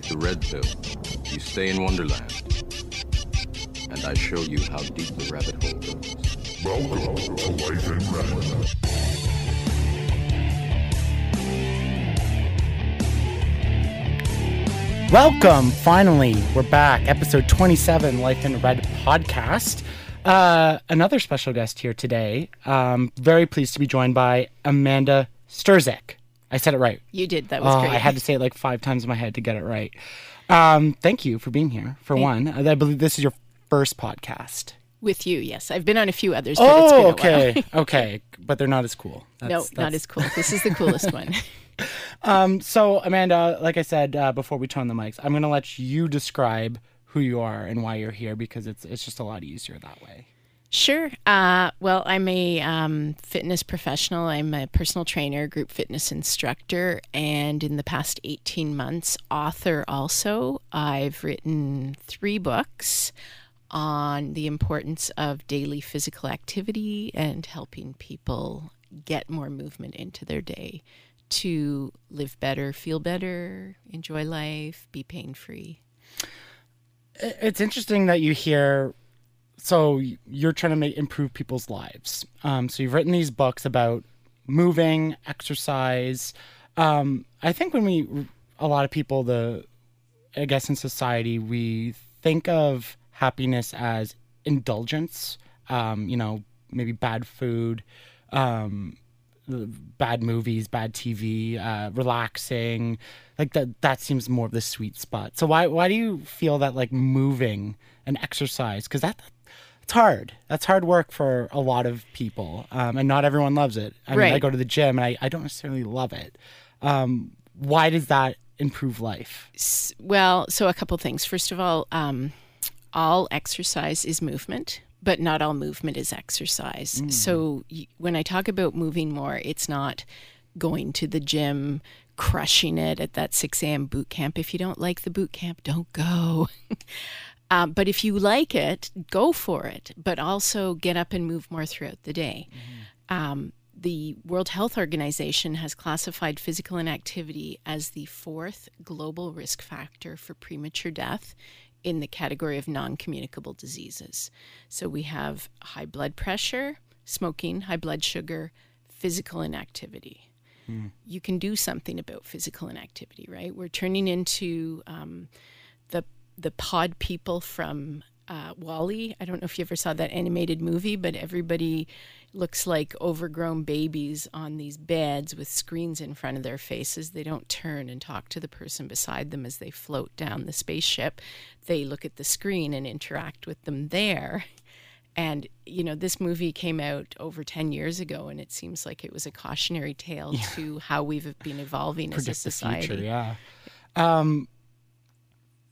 take the red pill, you stay in Wonderland. And I show you how deep the rabbit hole goes. Welcome to Life in Red. Welcome, finally, we're back. Episode 27, Life in Red podcast. Uh, another special guest here today. Um, very pleased to be joined by Amanda Sturzek. I said it right. You did. That was Oh, great. I had to say it like five times in my head to get it right. Um, thank you for being here, for one. I believe this is your first podcast. With you, yes. I've been on a few others, but it's been Oh, okay. okay. But they're not as cool. no, That's- not as cool. This is the coolest one. Um, so, Amanda, like I said uh, before we turn the mics, I'm going to let you describe who you are and why you're here because it's it's just a lot easier that way. Sure. Uh, well, I'm a um, fitness professional. I'm a personal trainer, group fitness instructor, and in the past 18 months, author also. I've written three books on the importance of daily physical activity and helping people get more movement into their day to live better, feel better, enjoy life, be pain free. It's interesting that you hear. So you're trying to make improve people's lives. Um, so you've written these books about moving, exercise. Um, I think when we, a lot of people, the, I guess in society, we think of happiness as indulgence. Um, you know, maybe bad food, um, bad movies, bad TV, uh, relaxing, like that. That seems more of the sweet spot. So why why do you feel that like moving and exercise? Because that it's hard. That's hard work for a lot of people, um, and not everyone loves it. I mean, I go to the gym and I, I don't necessarily love it. Um, why does that improve life? S- Well, so a couple things. First of all, um, all exercise is movement, but not all movement is exercise. So y- when I talk about moving more, it's not going to the gym, crushing it at that 6 a.m. boot camp. If you don't like the boot camp, don't go. Um, but if you like it, go for it. But also get up and move more throughout the day. Um, the World Health Organization has classified physical inactivity as the fourth global risk factor for premature death in the category of non communicable diseases. So we have high blood pressure, smoking, high blood sugar, physical inactivity. You can do something about physical inactivity, right? We're turning into um, the pod people from uh, WALL-E. I don't know if you ever saw that animated movie, but everybody looks like overgrown babies on these beds with screens in front of their faces. They don't turn and talk to the person beside them as they float down the spaceship. They look at the screen and interact with them there. And, you know, this movie came out over 10 years ago, and it seems like it was a cautionary tale to how we've been evolving as a Predict society. future, yeah. Um,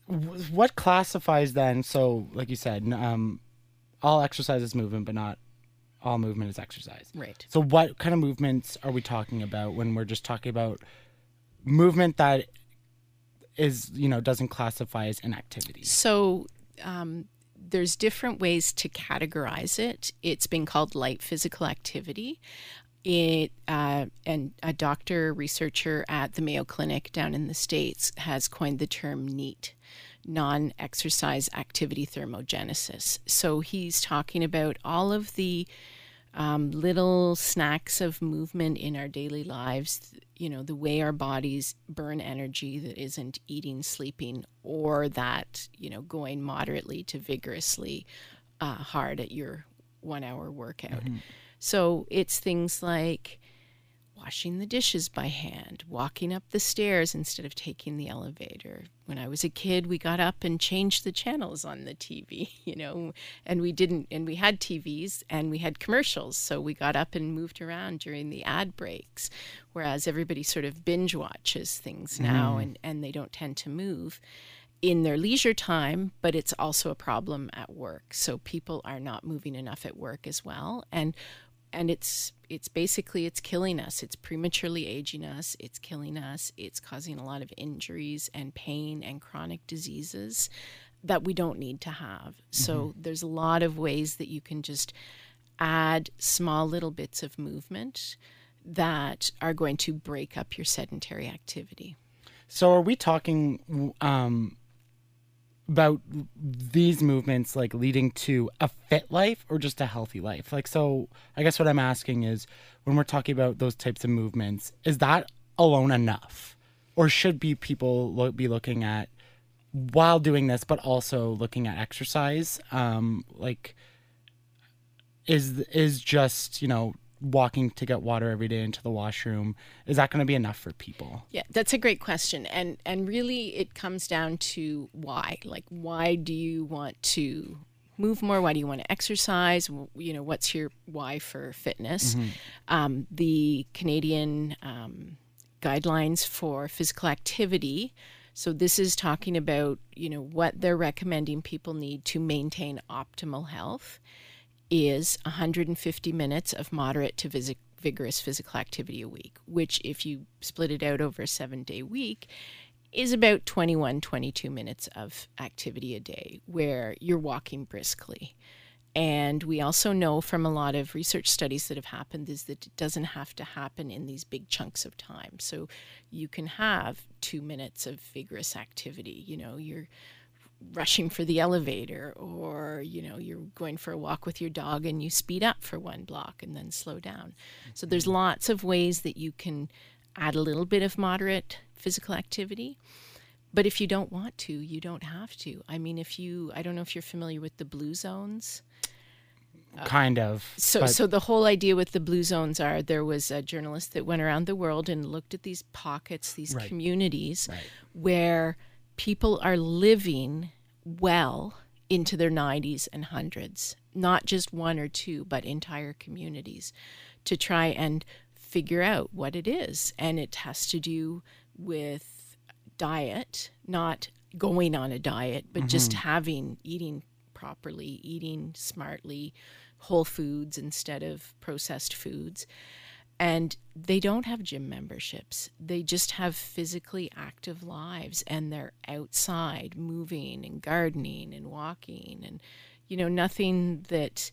what classifies then? So, like you said, um, all exercise is movement, but not all movement is exercise. Right. So, what kind of movements are we talking about when we're just talking about movement that is, you know, doesn't classify as inactivity? So um, there's different ways to categorize it. It's been called light physical activity. It uh, and a doctor researcher at the Mayo Clinic down in the states has coined the term NEAT, non-exercise activity thermogenesis. So he's talking about all of the um, little snacks of movement in our daily lives, you know, the way our bodies burn energy that isn't eating, sleeping, or that, you know, going moderately to vigorously uh, hard at your one hour workout. So it's things like washing the dishes by hand, walking up the stairs instead of taking the elevator. When I was a kid, we got up and changed the channels on the TV, you know, and we didn't, and we had TVs and we had commercials. So we got up and moved around during the ad breaks, whereas everybody sort of binge watches things now mm. and, and they don't tend to move in their leisure time, but it's also a problem at work. So people are not moving enough at work as well. And and it's it's basically it's killing us. It's prematurely aging us. It's killing us. It's causing a lot of injuries and pain and chronic diseases that we don't need to have. So there's a lot of ways that you can just add small little bits of movement that are going to break up your sedentary activity. So are we talking um, about these movements like leading to a fit life or just a healthy life? Like, so I guess what I'm asking is when we're talking about those types of movements, is that alone enough? Or should be people lo- be looking at while doing this, but also looking at exercise? Um, like, is is just you know walking to get water every day into the washroom is that going to be enough for people Yeah, that's a great question, and and really it comes down to why. Like, why do you want to move more? Why do you want to exercise? You know, what's your why for fitness? Um, the Canadian um, guidelines for physical activity. So this is talking about you know what they're recommending people need to maintain optimal health is 150 minutes of moderate to vigorous physical activity a week, which, if you split it out over a seven day week, is about 21, 22 minutes of activity a day where you're walking briskly. And we also know from a lot of research studies that have happened is that it doesn't have to happen in these big chunks of time. So you can have two minutes of vigorous activity. You know, you're rushing for the elevator or you know you're going for a walk with your dog and you speed up for one block and then slow down so there's mm-hmm. lots of ways that you can add a little bit of moderate physical activity but if you don't want to you don't have to i mean if you i don't know if you're familiar with the blue zones uh, kind of so, but- so the whole idea with the blue zones are there was a journalist that went around the world and looked at these pockets, these Right. communities Right. where people are living well into their 90s and hundreds, not just one or two, but entire communities, to try and figure out what it is. And it has to do with diet, not going on a diet, but just mm-hmm. having, eating properly, eating smartly, whole foods instead of processed foods. And they don't have gym memberships. They just have physically active lives and they're outside moving and gardening and walking and, you know, nothing that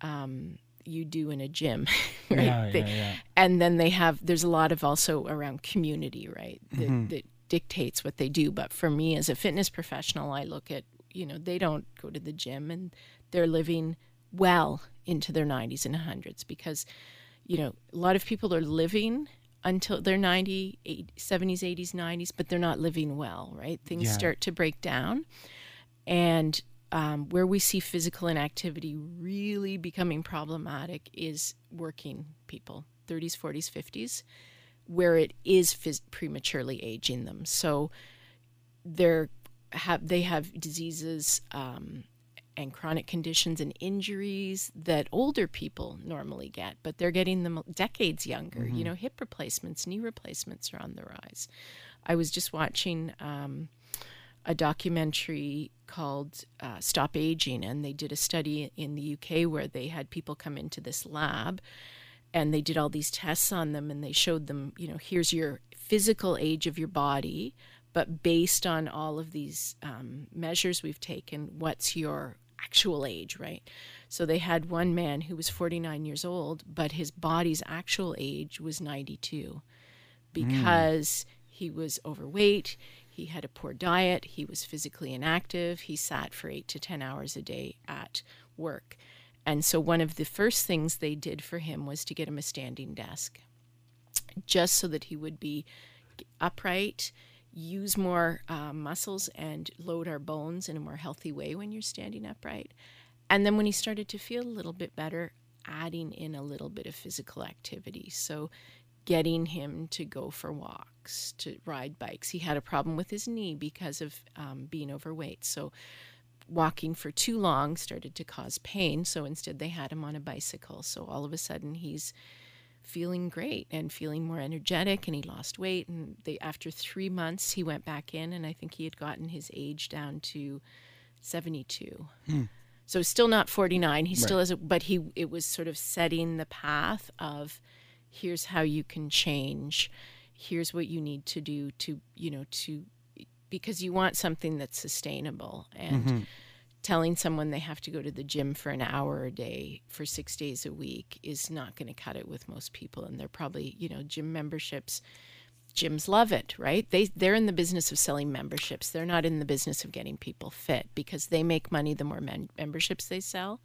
um, you do in a gym. Right? Yeah, They- yeah, yeah. And then they have, there's a lot of also around community, right? That, that dictates what they do. But for me as a fitness professional, I look at, you know, they don't go to the gym and they're living well into their 90s and 100s because, you know, a lot of people are living until they're 90, 80, 70s, 80s, 90s, but they're not living well, right? Things Yeah. start to break down. And um, where we see physical inactivity really becoming problematic is working people, 30s, 40s, 50s, where it is phys- prematurely aging them. So they're have they have diseases um, and chronic conditions and injuries that older people normally get, but they're getting them decades younger. You know, hip replacements, knee replacements are on the rise. I was just watching um, a documentary called uh, Stop Aging, and they did a study in the UK where they had people come into this lab and they did all these tests on them and they showed them, you know, here's your physical age of your body, but based on all of these um, measures we've taken, what's your actual age, right? So they had one man who was 49 years old, but his body's actual age was 92 because he was overweight, he had a poor diet, he was physically inactive, he sat for eight to 10 hours a day at work. And so one of the first things they did for him was to get him a standing desk, just so that he would be upright, use more uh, muscles, and load our bones in a more healthy way when you're standing upright. And then when he started to feel a little bit better, adding in a little bit of physical activity. So getting him to go for walks, to ride bikes. He had a problem with his knee because of um, being overweight. So walking for too long started to cause pain. So instead, they had him on a bicycle. So all of a sudden, he's feeling great and feeling more energetic, and he lost weight. And they, after three months, he went back in, and I think he had gotten his age down to 72. Hmm. So still not 49. He still has, a, but he it was sort of setting the path of here's how you can change. Here's what you need to do to you know to because you want something that's sustainable and mm-hmm. Telling someone they have to go to the gym for an hour a day for six days a week is not going to cut it with most people and they're probably you know gym memberships gyms love it, right? They they're in the business of selling memberships. They're not in the business of getting people fit because they make money the more men- memberships they sell.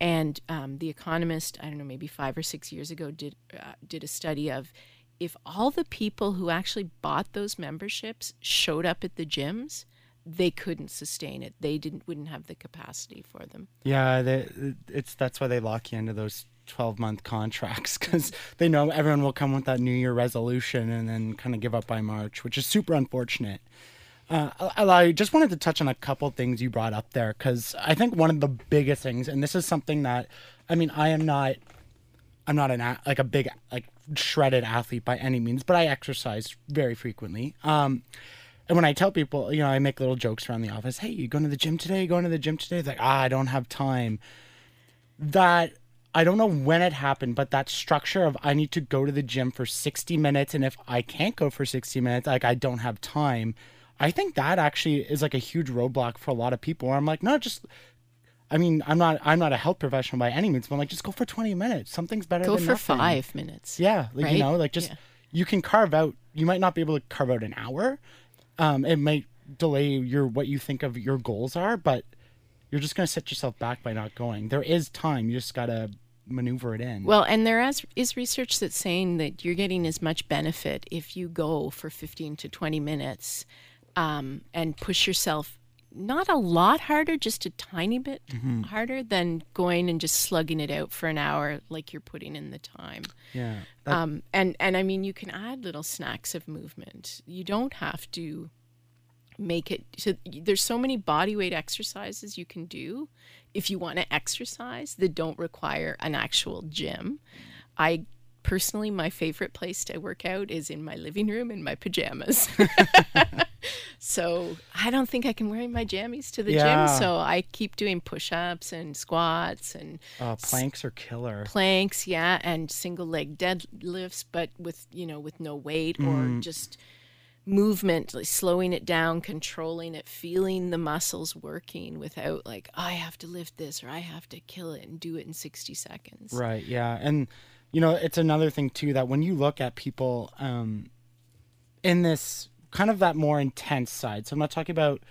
And um, the Economist, I don't know, maybe five or six years ago, did uh, did a study of if all the people who actually bought those memberships showed up at the gyms, they couldn't sustain it. They didn't wouldn't have the capacity for them. Yeah, they, it's that's why they lock you into those 12 month contracts because they know everyone will come with that New Year resolution and then kind of give up by March, which is super unfortunate. Uh, I, just wanted to touch on a couple things you brought up there because I think one of the biggest things, and this is something that, I mean, I am not, I'm not an a- like a big like shredded athlete by any means, but I exercise very frequently. Um, and when I tell people, you know, I make little jokes around the office. Hey, you going to the gym today? You going to the gym today? It's like, ah, I don't have time. That I don't know when it happened, but that structure of I need to go to the gym for 60 minutes, and if I can't go for 60 minutes, like I don't have time. I think that actually is like a huge roadblock for a lot of people. Where I'm like, no, just. I mean, I'm not. I'm not a health professional by any means, but I'm like, just go for 20 minutes. Something's better. Than that. Go for nothing. five minutes. Yeah, like, right? you know, like just Yeah. you can carve out. You might not be able to carve out an hour. Um, it might delay your what you think of your goals are, but you're just gonna set yourself back by not going. There is time. You just gotta maneuver it in. Well, and there is, is research that's saying that you're getting as much benefit if you go for 15 to 20 minutes um, and push yourself not a lot harder, just a tiny bit harder than going and just slugging it out for an hour like you're putting in the time. yeah, that- Um, and and I mean, you can add little snacks of movement. You don't have to make it. So there's so many body weight exercises you can do if you want to exercise that don't require an actual gym. I personally, my favorite place to work out is in my living room in my pajamas. so I don't think I can wear my jammies to the Yeah. gym. So I keep doing push-ups and squats and uh, planks are killer. planks, yeah, and single leg deadlifts, but with you know with no weight or just movement, like slowing it down, controlling it, feeling the muscles working without like I have to lift this or I have to kill it and do it in sixty seconds. Right. Yeah. And, you know, it's another thing, too, that when you look at people um, in this kind of that more intense side, so I'm not talking about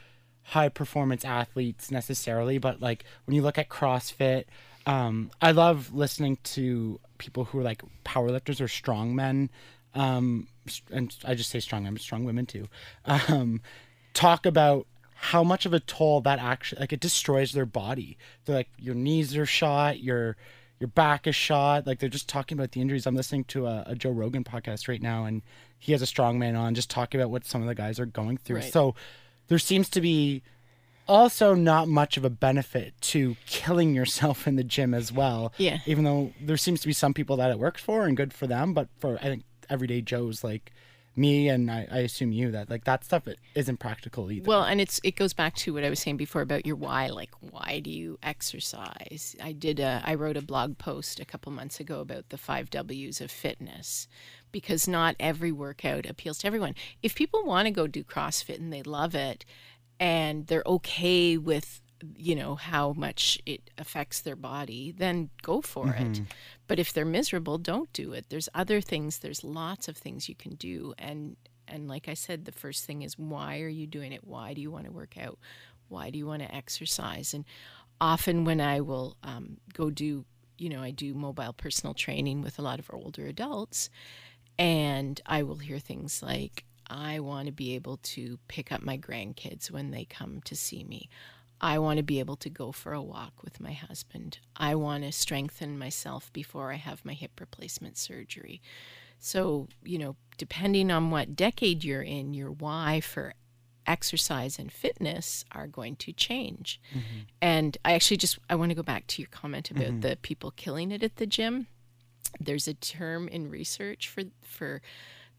high performance athletes necessarily, but like when you look at CrossFit, um, I love listening to people who are like powerlifters or strongmen. Um, and I just say strong but strong women too. Um, talk about how much of a toll that actually like it destroys their body. They're like your knees are shot, your your back is shot. Like they're just talking about the injuries. I'm listening to a, a Joe Rogan podcast right now, and he has a strongman on just talking about what some of the guys are going through. Right. So there seems to be also not much of a benefit to killing yourself in the gym as well. Yeah. Even though there seems to be some people that it works for and good for them, but for I think everyday Joes like me and I, I assume you that like that stuff isn't practical either. Well, and it's it goes back to what I was saying before about your why. Like, why do you exercise? I did a I wrote a blog post a couple months ago about the five W's of fitness, because not every workout appeals to everyone. If people want to go do CrossFit and they love it, and they're okay with you know how much it affects their body then go for it. But if they're miserable don't do it. There's other things there's lots of things you can do. And and like i said the first thing is why are you doing it? Why do you want to work out? Why do you want to exercise? And often when i will um, go do you know i do mobile personal training with a lot of older adults and I will hear things like, I want to be able to pick up my grandkids when they come to see me. I want to be able to go for a walk with my husband. I want to strengthen myself before I have my hip replacement surgery. So, you know, depending on what decade you're in, your why for exercise and fitness are going to change. Mm-hmm. And I actually just I want to go back to your comment about mm-hmm. the people killing it at the gym there's a term in research for for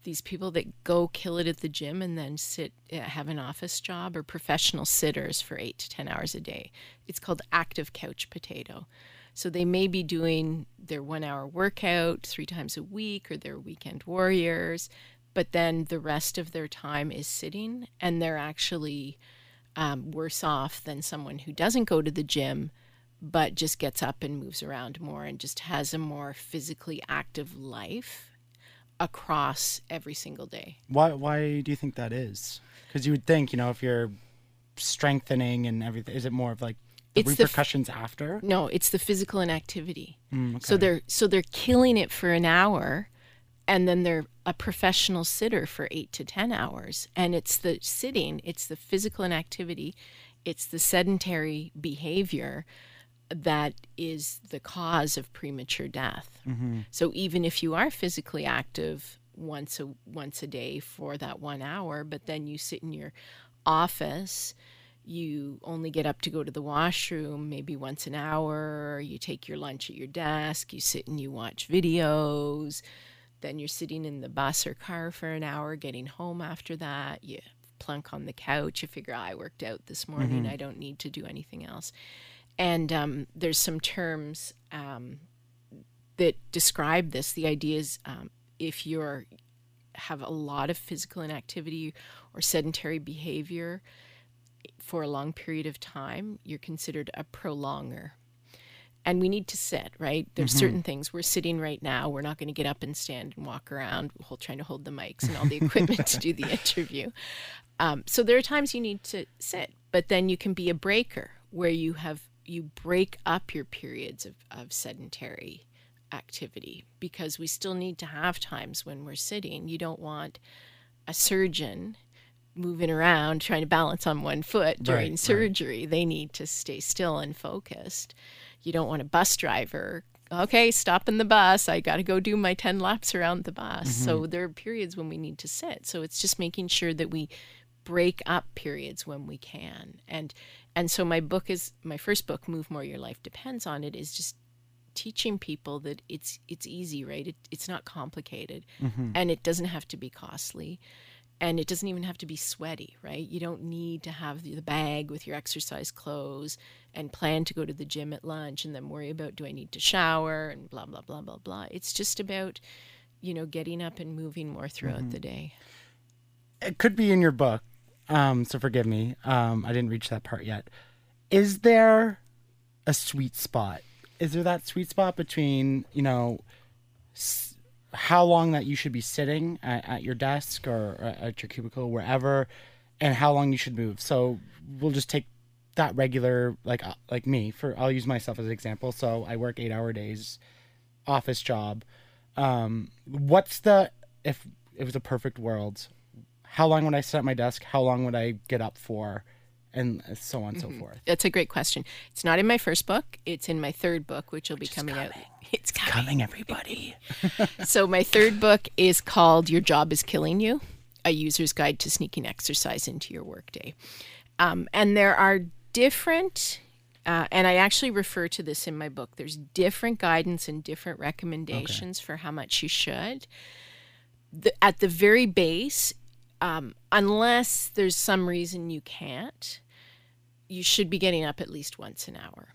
these people that go kill it at the gym and then sit uh, have an office job or professional sitters for 8 to 10 hours a day. It's called active couch potato. So they may be doing their 1 hour workout 3 times a week or their weekend warriors but then the rest of their time is sitting and they're actually um, worse off than someone who doesn't go to the gym but just gets up and moves around more and just has a more physically active life across every single day. Why why do you think that is? Because you would think, you know, if you're strengthening and everything, is it more of like the It's the f- repercussions after? No, it's the physical inactivity. Mm, So they're so they're killing it for an hour and then they're a professional sitter for 8 to 10 hours and it's the sitting, it's the physical inactivity, it's the sedentary behavior that is the cause of premature death. Mm-hmm. So even if you are physically active once a once a day for that 1 hour, but then you sit in your office you only get up to go to the washroom maybe once an hour, you take your lunch at your desk, you sit and you watch videos, then you're sitting in the bus or car for an hour, getting home after that, you plunk on the couch, you figure, I worked out this morning, mm-hmm. I don't need to do anything else. And um, there's some terms um, that describe this. The idea is um, if you're have a lot of physical inactivity or sedentary behavior, for a long period of time, you're considered a prolonger. And we need to sit, right? There's certain things. We're sitting right now. We're not going to get up and stand and walk around hold, trying to hold the mics and all the equipment to do the interview. Um, so there are times you need to sit, but then you can be a breaker where you have you break up your periods of, of sedentary activity because we still need to have times when we're sitting. You don't want a surgeon moving around trying to balance on one foot during right. surgery. They need to stay still and focused. You don't want a bus driver. Okay, stopping the bus. I got to go do my 10 laps around the bus. So mm-hmm. there are periods when we need to sit. So it's just making sure that we break up periods when we can. And and so my book is my first book Move More Your Life Depends on it is just teaching people that it's it's easy, right? It, it's not complicated mm-hmm. and it doesn't have to be costly and it doesn't even have to be sweaty, right? You don't need to have the the bag with your exercise clothes and plan to go to the gym at lunch and then worry about do I need to shower and blah blah blah blah blah. It's just about you know getting up and moving more throughout mm-hmm. the day. It could be in your book. Um, so forgive me. Um, I didn't reach that part yet. Is there a sweet spot? Is there that sweet spot between, you know, s- how long that you should be sitting at, at your desk or uh, at your cubicle, wherever, and how long you should move? So we'll just take that regular, like uh, like me. For I'll use myself as an example. So I work eight hour days, office job. Um, what's the if it was a perfect world? How long would I sit at my desk? How long would I get up for? And so on and so forth. That's a great question. It's not in my first book. It's in my third book, which will be coming out. It's coming. Coming, everybody. So my third book is called "Your Job Is Killing You: A User's Guide to Sneaking Exercise into Your Workday." Um, and there are different, uh, and I actually refer to this in my book. There's different guidance and different recommendations for how much you should. The, at the very base, um, unless there's some reason you can't, you should be getting up at least once an hour.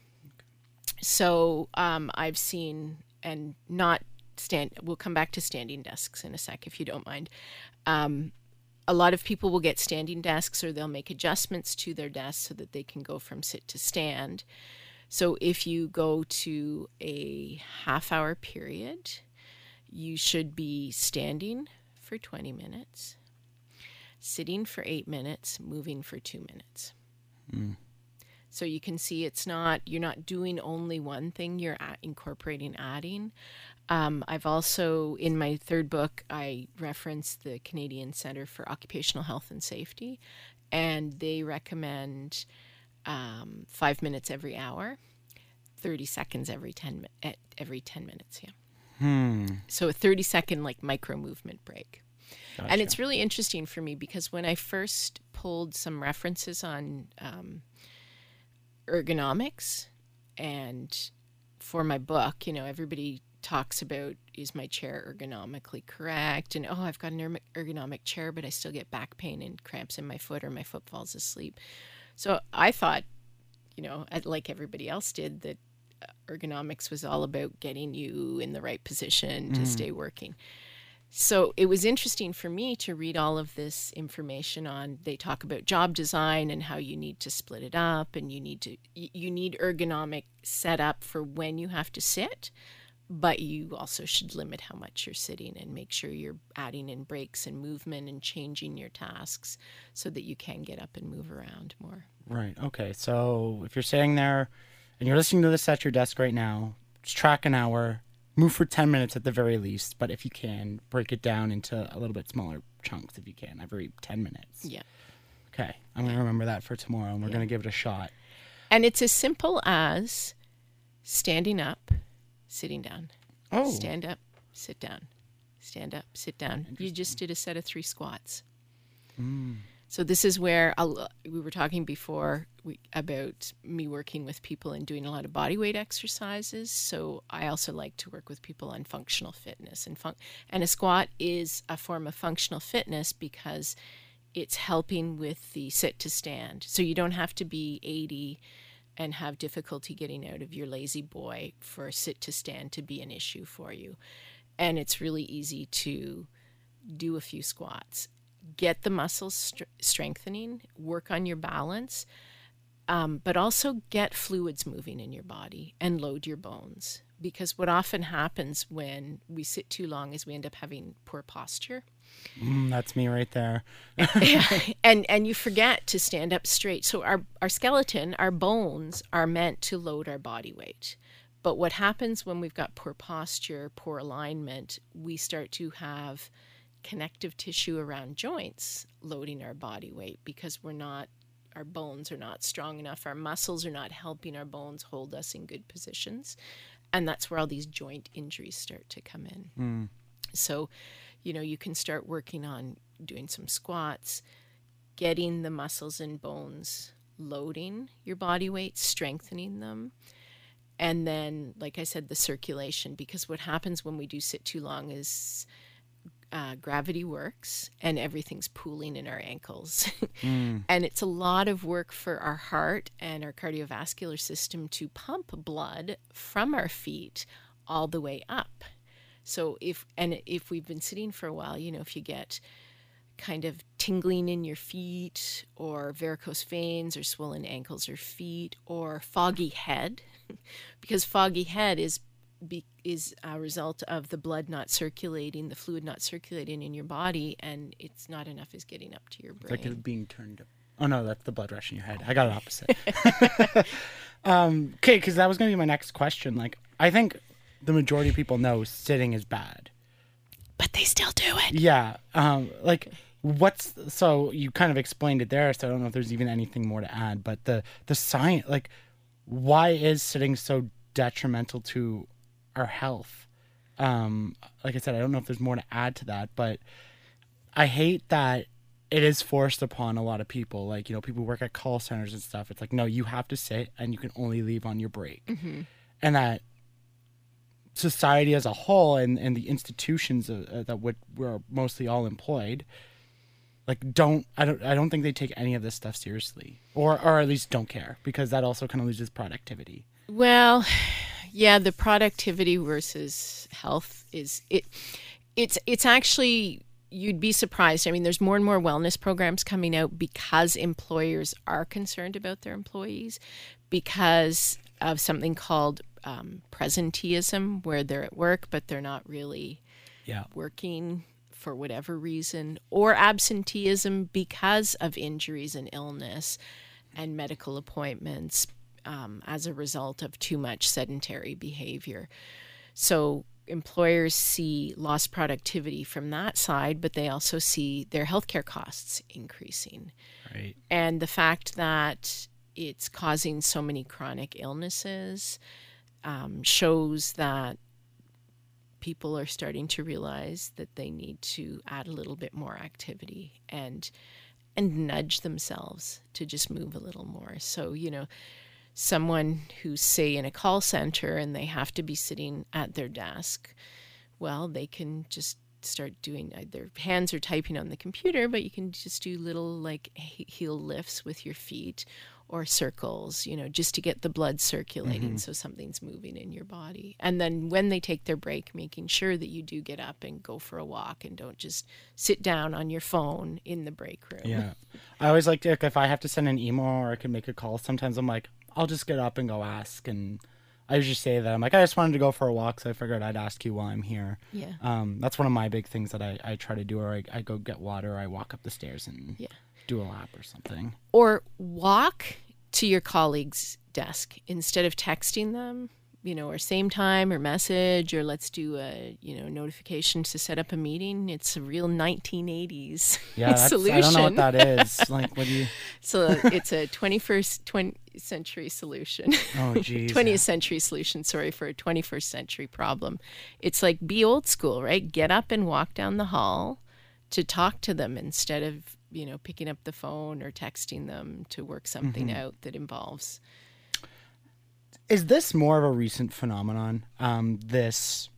So um, I've seen, and not stand. We'll come back to standing desks in a sec, if you don't mind. Um, a lot of people will get standing desks, or they'll make adjustments to their desks so that they can go from sit to stand. So if you go to a half hour period, you should be standing for 20 minutes, sitting for eight minutes, moving for two minutes. So you can see it's not, you're not doing only one thing, you're incorporating adding. Um, I've also, in my third book, I reference the Canadian Center for Occupational Health and Safety, and they recommend um, five minutes every hour, 30 seconds every 10, at every 10 minutes. Yeah. Hmm. So a 30 second like micro movement break. And it's really interesting for me because when I first pulled some references on um, ergonomics and for my book, you know, everybody talks about is my chair ergonomically correct? And oh i've got an erm- ergonomic chair but i still get back pain and cramps in my foot or my foot falls asleep. So i thought you know like everybody else did that uh, ergonomics was all about getting you in the right position to stay working so it was interesting for me to read all of this information on they talk about job design and how you need to split it up and you need to you need ergonomic setup for when you have to sit but you also should limit how much you're sitting and make sure you're adding in breaks and movement and changing your tasks so that you can get up and move around more. Right. Okay. So if you're sitting there and you're listening to this at your desk right now, just track an hour, move for 10 minutes at the very least. But if you can, break it down into a little bit smaller chunks if you can, every 10 minutes. Yeah. Okay. I'm going to remember that for tomorrow and we're going to give it a shot. And it's as simple as standing up, sitting down. Oh. Stand up, sit down. Stand up, sit down. You just did a set of three squats. Mm. So this is where I'll, we were talking before we, about me working with people and doing a lot of body weight exercises. So I also like to work with people on functional fitness and and a squat is a form of functional fitness because it's helping with the sit to stand. So you don't have to be 80 and have difficulty getting out of your La-Z-Boy for sit to stand to be an issue for you. And it's really easy to do a few squats, get the muscles str- strengthening, work on your balance, um, but also get fluids moving in your body and load your bones. Because what often happens when we sit too long is we end up having poor posture. Mm, that's me right there. and and you forget to stand up straight. So our our skeleton, our bones are meant to load our body weight. But what happens when we've got poor posture, poor alignment, we start to have connective tissue around joints loading our body weight because we're not our bones are not strong enough, our muscles are not helping our bones hold us in good positions. And that's where all these joint injuries start to come in. Mm. So, you know, you can start working on doing some squats, getting the muscles and bones loading your body weight, strengthening them. And then, like I said, the circulation, because what happens when we do sit too long is uh, gravity works and everything's pooling in our ankles. and it's a lot of work for our heart and our cardiovascular system to pump blood from our feet all the way up. So if and if we've been sitting for a while, you know, if you get kind of tingling in your feet or varicose veins or swollen ankles or feet or foggy head because foggy head is be, is a result of the blood not circulating, the fluid not circulating in your body, and it's not enough is getting up to your It's brain. like it being turned up. Oh no, that's the blood rush in your head. I got it opposite. um, okay, because that was going to be my next question. Like, I think the majority of people know sitting is bad. but they still do it. Yeah. Um, like, what's so you kind of explained it there. So I don't know if there's even anything more to add. But the the science, like, why is sitting so detrimental to our health? Um, like I said, I don't know if there's more to add to that, but I hate that it is forced upon a lot of people. Like, you know, people work at call centers and stuff. It's like, no, you have to sit and you can only leave on your break. And that society as a whole and, and the institutions uh, uh, that would, we're mostly all employed, like don't I don't I don't think they take any of this stuff seriously, or or at least don't care because that also kind of loses productivity. Well, yeah, the productivity versus health is it. It's it's actually you'd be surprised. I mean, there's more and more wellness programs coming out because employers are concerned about their employees because of something called um, presenteeism, where they're at work but they're not really Yeah. working for whatever reason, or absenteeism because of injuries and illness and medical appointments um, as a result of too much sedentary behavior. So employers see lost productivity from that side, but they also see their healthcare costs increasing. Right. And the fact that it's causing so many chronic illnesses um, shows that people are starting to realize that they need to add a little bit more activity and and nudge themselves to just move a little more. So, you know, someone who's say in a call center and they have to be sitting at their desk, well, they can just start doing uh, their hands are typing on the computer, but you can just do little like heel lifts with your feet or circles, you know, just to get the blood circulating so something's moving in your body. And then when they take their break, making sure that you do get up and go for a walk and don't just sit down on your phone in the break room. Yeah. I always like to, like, if I have to send an email or I can make a call, sometimes I'm like, I'll just get up and go ask and I usually say that I'm like, I just wanted to go for a walk, so I figured I'd ask you while I'm here. Yeah. Um, that's one of my big things that I, I try to do, or I, I go get water, or I walk up the stairs and Yeah. do a lap or something. or walk to your colleague's desk instead of texting them you know or same time or message or let's do a you know notification to set up a meeting it's a real 1980s Yeah, that's, solution I don't know what that is. like, what do you? so it's a 21st 20th century solution Oh, geez. 20th century solution sorry for a 21st century problem it's like be old school right get up and walk down the hall to talk to them instead of you know picking up the phone or texting them to work something Mm-hmm. out that involves Is this more of a recent phenomenon? Um, this,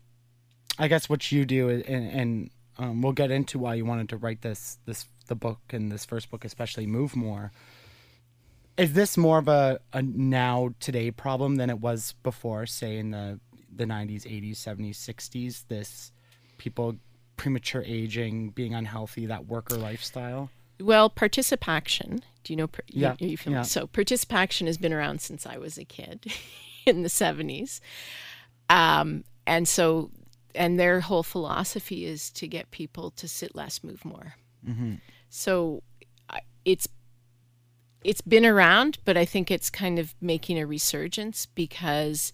I guess, what you do, and, and um, we'll get into why you wanted to write this, this the book and this first book, especially, move more. Is this more of a, a now today problem than it was before, say in the the nineties, eighties, seventies, sixties? This people premature aging, being unhealthy, that worker lifestyle. Well ParticipACTION do you know Yeah, you, yeah. so ParticipACTION has been around since i was a kid in the 70s um, and so and their whole philosophy is to get people to sit less move more. So it's it's been around but i think it's kind of making a resurgence because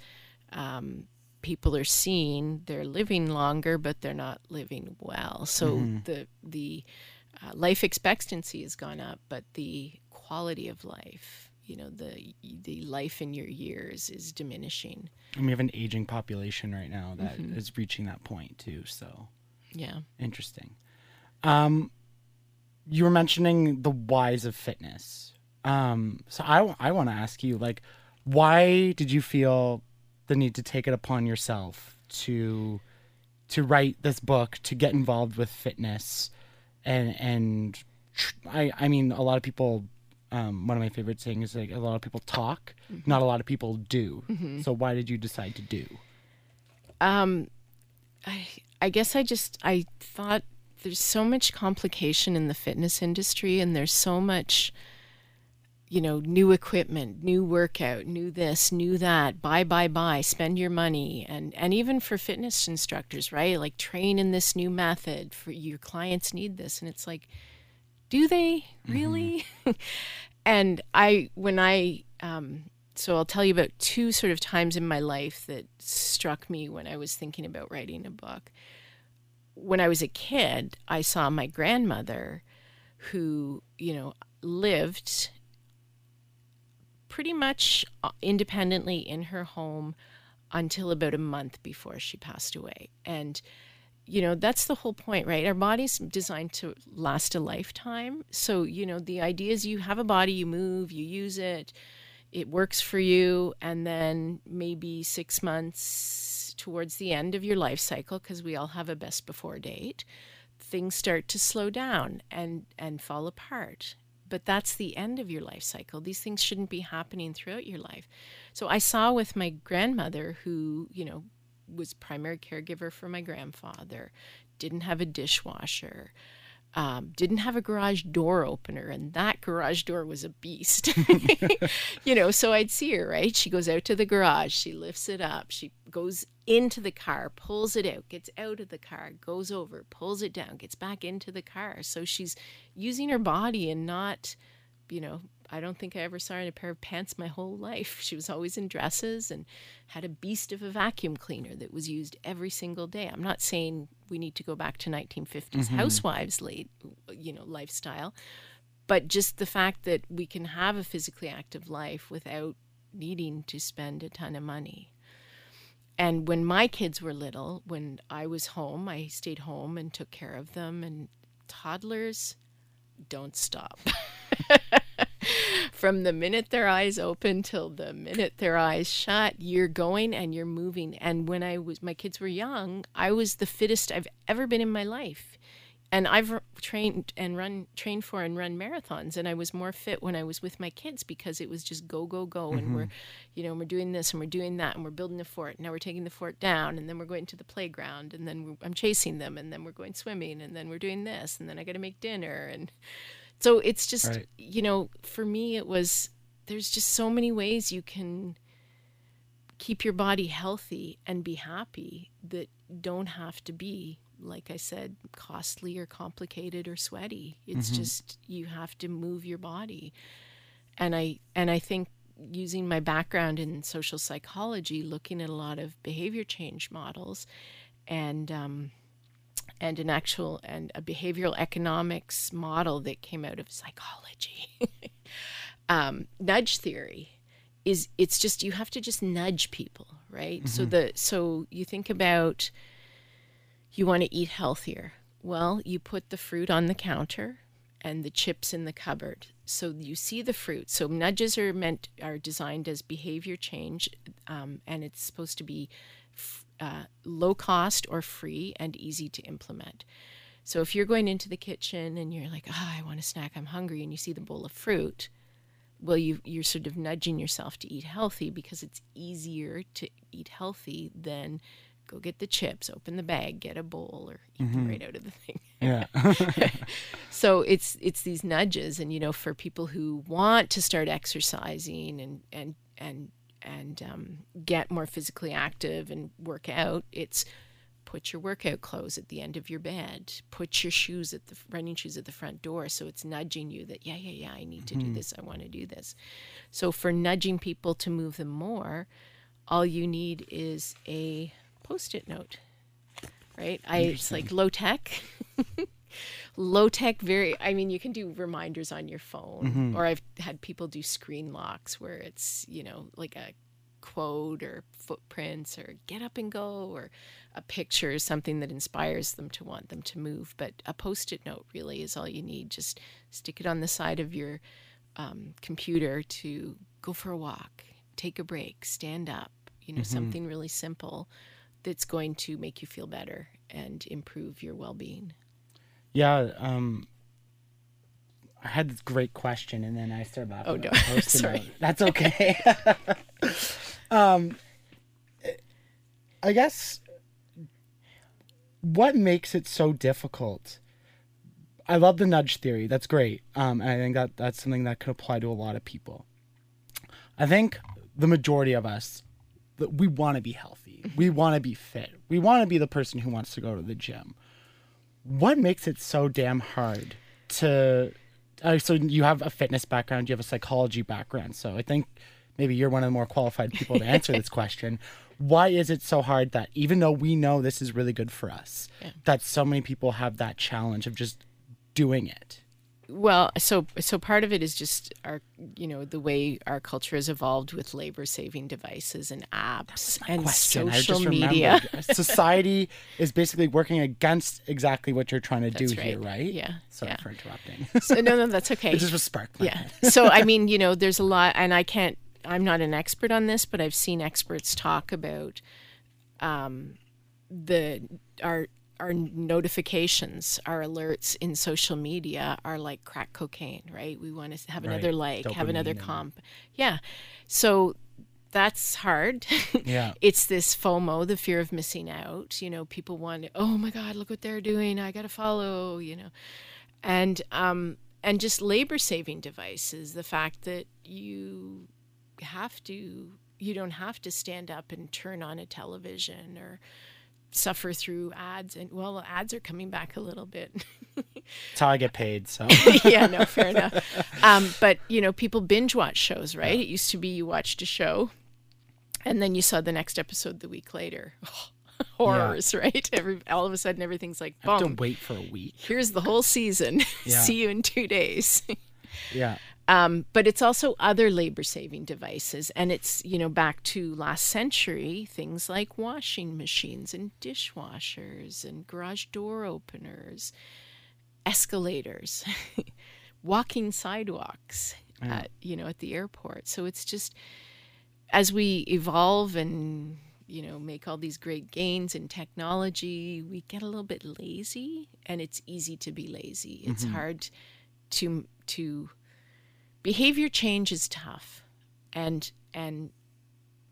um, people are seeing they're living longer but they're not living well. So the the uh, life expectancy has gone up but the quality of life you know the the life in your years is diminishing And we have an aging population right now that is reaching that point too. So yeah Interesting. Um, you were mentioning the whys of fitness. Um, so I, I want to ask you, like, why did you feel the need to take it upon yourself to to write this book, to get involved with fitness, and and tr- I I mean, a lot of people. Um, one of my favorite things is like a lot of people talk, not a lot of people do. So why did you decide to do? Um, I I guess I just I thought there's so much complication in the fitness industry, and there's so much, you know, new equipment, new workout, new this, new that, buy, buy, buy, spend your money, and and even for fitness instructors, right? Like train in this new method for your clients need this, and it's like, do they really? and I when I um, so I'll tell you about two sort of times in my life that struck me when I was thinking about writing a book. When I was a kid, I saw my grandmother who, you know, lived pretty much uh, independently in her home until about a month before she passed away. And you know, that's the whole point, right? Our body's designed to last a lifetime. So, you know, the idea is you have a body, you move, you use it, it works for you and then maybe six months towards the end of your life cycle because we all have a best before date things start to slow down and and fall apart but that's the end of your life cycle. These things shouldn't be happening throughout your life. So i saw with my grandmother who you know was primary caregiver for my grandfather didn't have a dishwasher um, didn't have a garage door opener, and that garage door was a beast. you know, so I'd see her, right? She goes out to the garage, she lifts it up, she goes into the car, pulls it out, gets out of the car, goes over, pulls it down, gets back into the car. So she's using her body and not, you know, I don't think I ever saw her in a pair of pants my whole life. She was always in dresses and had a beast of a vacuum cleaner that was used every single day. I'm not saying we need to go back to 1950s mm-hmm. housewives late, you know, lifestyle, but just the fact that we can have a physically active life without needing to spend a ton of money. And when my kids were little, when I was home, I stayed home and took care of them. And toddlers don't stop. From the minute their eyes open till the minute their eyes shut, you're going and you're moving. And when I was, my kids were young, I was the fittest I've ever been in my life. And I've trained and run, trained for and run marathons. And I was more fit when I was with my kids because it was just go, go, go. And mm-hmm. we're, you know, we're doing this and we're doing that and we're building the fort. Now we're taking the fort down and then we're going to the playground and then we're, I'm chasing them and then we're going swimming and then we're doing this and then I got to make dinner. And so it's just, Right. you know, for me, it was, there's just so many ways you can keep your body healthy and be happy that don't have to be like I said, costly or complicated or sweaty. It's just you have to move your body. And I and I think using my background in social psychology, looking at a lot of behavior change models, and um, and an actual and a behavioral economics model that came out of psychology, um, nudge theory is it's just you have to just nudge people, right? So the so you think about you want to eat healthier. Well, you put the fruit on the counter and the chips in the cupboard. So you see the fruit. So nudges are meant are designed as behavior change, um, and it's supposed to be f- uh, low cost or free and easy to implement. So if you're going into the kitchen and you're like, "Oh, I want a snack. I'm hungry," and you see the bowl of fruit, well, you you're sort of nudging yourself to eat healthy because it's easier to eat healthy than go get the chips, open the bag, get a bowl, or eat them right out of the thing. Yeah. so it's it's these nudges, and you know, for people who want to start exercising and and and and um, get more physically active and work out, it's put your workout clothes at the end of your bed. Put your shoes at the running shoes at the front door so it's nudging you that yeah yeah yeah i need to do this. I want to do this. So for nudging people to move them more all you need is a post-it note right? I it's like low tech low tech very i mean you can do reminders on your phone. Or i've had people do screen locks where it's you know like a quote or footprints or get up and go or a picture or something that inspires them to want them to move. But a post-it note really is all you need. Just stick it on the side of your um, computer to go for a walk take a break stand up you know something really simple that's going to make you feel better and improve your well-being Yeah, um, I had this great question, and then I started laughing. Oh, no. Sorry. That's okay. um, I guess what makes it so difficult? I love the nudge theory. That's great, um, and I think that that's something that could apply to a lot of people. I think the majority of us, we want to be healthy. We want to be fit. We want to be the person who wants to go to the gym what makes it so damn hard to uh, so you have a fitness background you have a psychology background. So i think maybe you're one of the more qualified people to answer this question. Why is it so hard that even though we know this is really good for us that so many people have that challenge of just doing it Well, so so part of it is just our you know the way our culture has evolved with labor saving devices and apps and question social media. society is basically working against exactly what you're trying to do That's here right. right Yeah, sorry yeah. for interrupting So, no, no, that's okay. it just was sparked yeah. So I mean, you know, there's a lot, and I can't. I'm not an expert on this, but I've seen experts talk about um, the our our notifications, our alerts in social media are like crack cocaine, right? We want to have another Right. like, have another Dopamine and- comp. Yeah. So that's hard. Yeah. it's this FOMO, the fear of missing out. You know, people want, oh my God, look what they're doing. I got to follow, you know. And, um, and just labor saving devices, the fact that you have to, you don't have to stand up and turn on a television or suffer through ads. And well, ads are coming back a little bit. That's how I get paid. So yeah, no, fair enough. Um, but you know, people binge watch shows, right? It used to be you watched a show, and then you saw the next episode the week later. Horrors, right? Every all of a sudden, everything's like, I have boom. to wait for a week. Here's the whole season. Yeah. See you in two days. Yeah. Um, but it's also other labor saving devices. And it's, you know, back to last century, things like washing machines and dishwashers and garage door openers, escalators, walking sidewalks, at, you know, at the airport. So it's just as we evolve and, you know, make all these great gains in technology, we get a little bit lazy and it's easy to be lazy. It's hard to, to, behavior change is tough and and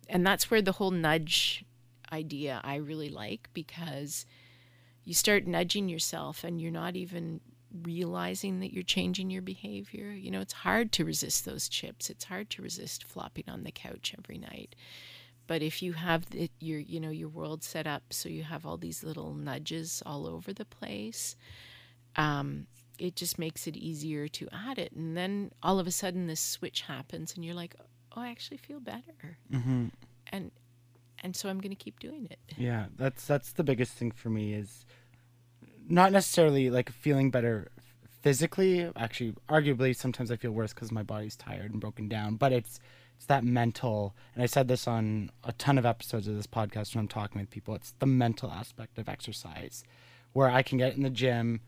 and that's where the whole nudge idea I really like because you start nudging yourself and you're not even realizing that you're changing your behavior. You know, it's hard to resist those chips. It's hard to resist flopping on the couch every night. But if you have it, your you know your world set up so you have all these little nudges all over the place, um, it just makes it easier to add it. And then all of a sudden this switch happens, and you're like, oh, I actually feel better, Mm-hmm. and and so I'm going to keep doing it. Yeah, that's that's the biggest thing for me is not necessarily like feeling better physically. Actually, arguably, sometimes I feel worse because my body's tired and broken down. But it's it's that mental, and I said this on a ton of episodes of this podcast when I'm talking with people. It's the mental aspect of exercise, where I can get in the gym,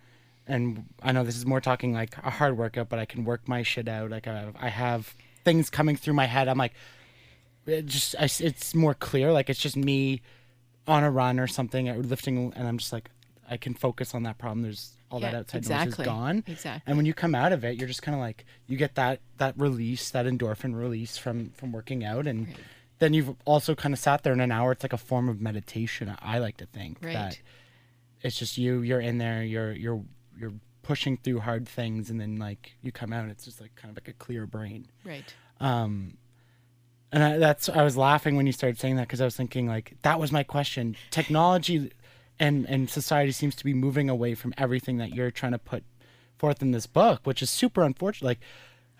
and I know this is more talking like a hard workout, but I can work my shit out. Like I have, I have things coming through my head. I'm like, it just I, it's more clear. Like it's just me on a run or something or lifting and i'm just like i can focus on that problem there's all that Yeah, outside noise is gone Exactly. and when you come out of it you're just kind of like you get that that release that endorphin release from from working out and Right. then you've also kind of sat there in an hour it's like a form of meditation i like to think Right. that it's just you you're in there you're you're you're pushing through hard things and then like you come out it's just like kind of like a clear brain Right. um, and I, that's I was laughing when you started saying that because I was thinking like that was my question. Technology and and society seems to be moving away from everything that you're trying to put forth in this book, which is super unfortunate. Like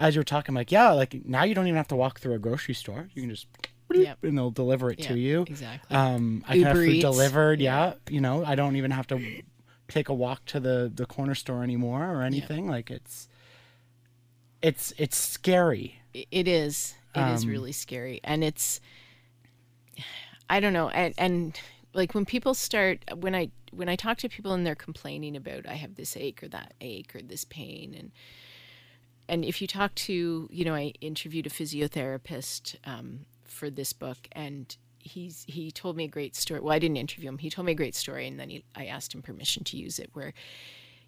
as you were talking, like yeah, like now you don't even have to walk through a grocery store. You can just Yep. and they'll deliver it to you. exactly. Um, I can have Uber food Eats. delivered. Yeah. you know, I don't even have to take a walk to the the corner store anymore or anything. Like it's it's it's scary. It is It is Um, really scary and it's i don't know and, and like when people start when i when i talk to people and they're complaining about i have this ache or that ache or this pain and and if you talk to you know i interviewed a physiotherapist um, for this book and he's he told me a great story. Well i didn't interview him. He told me a great story and then he, i asked him permission to use it where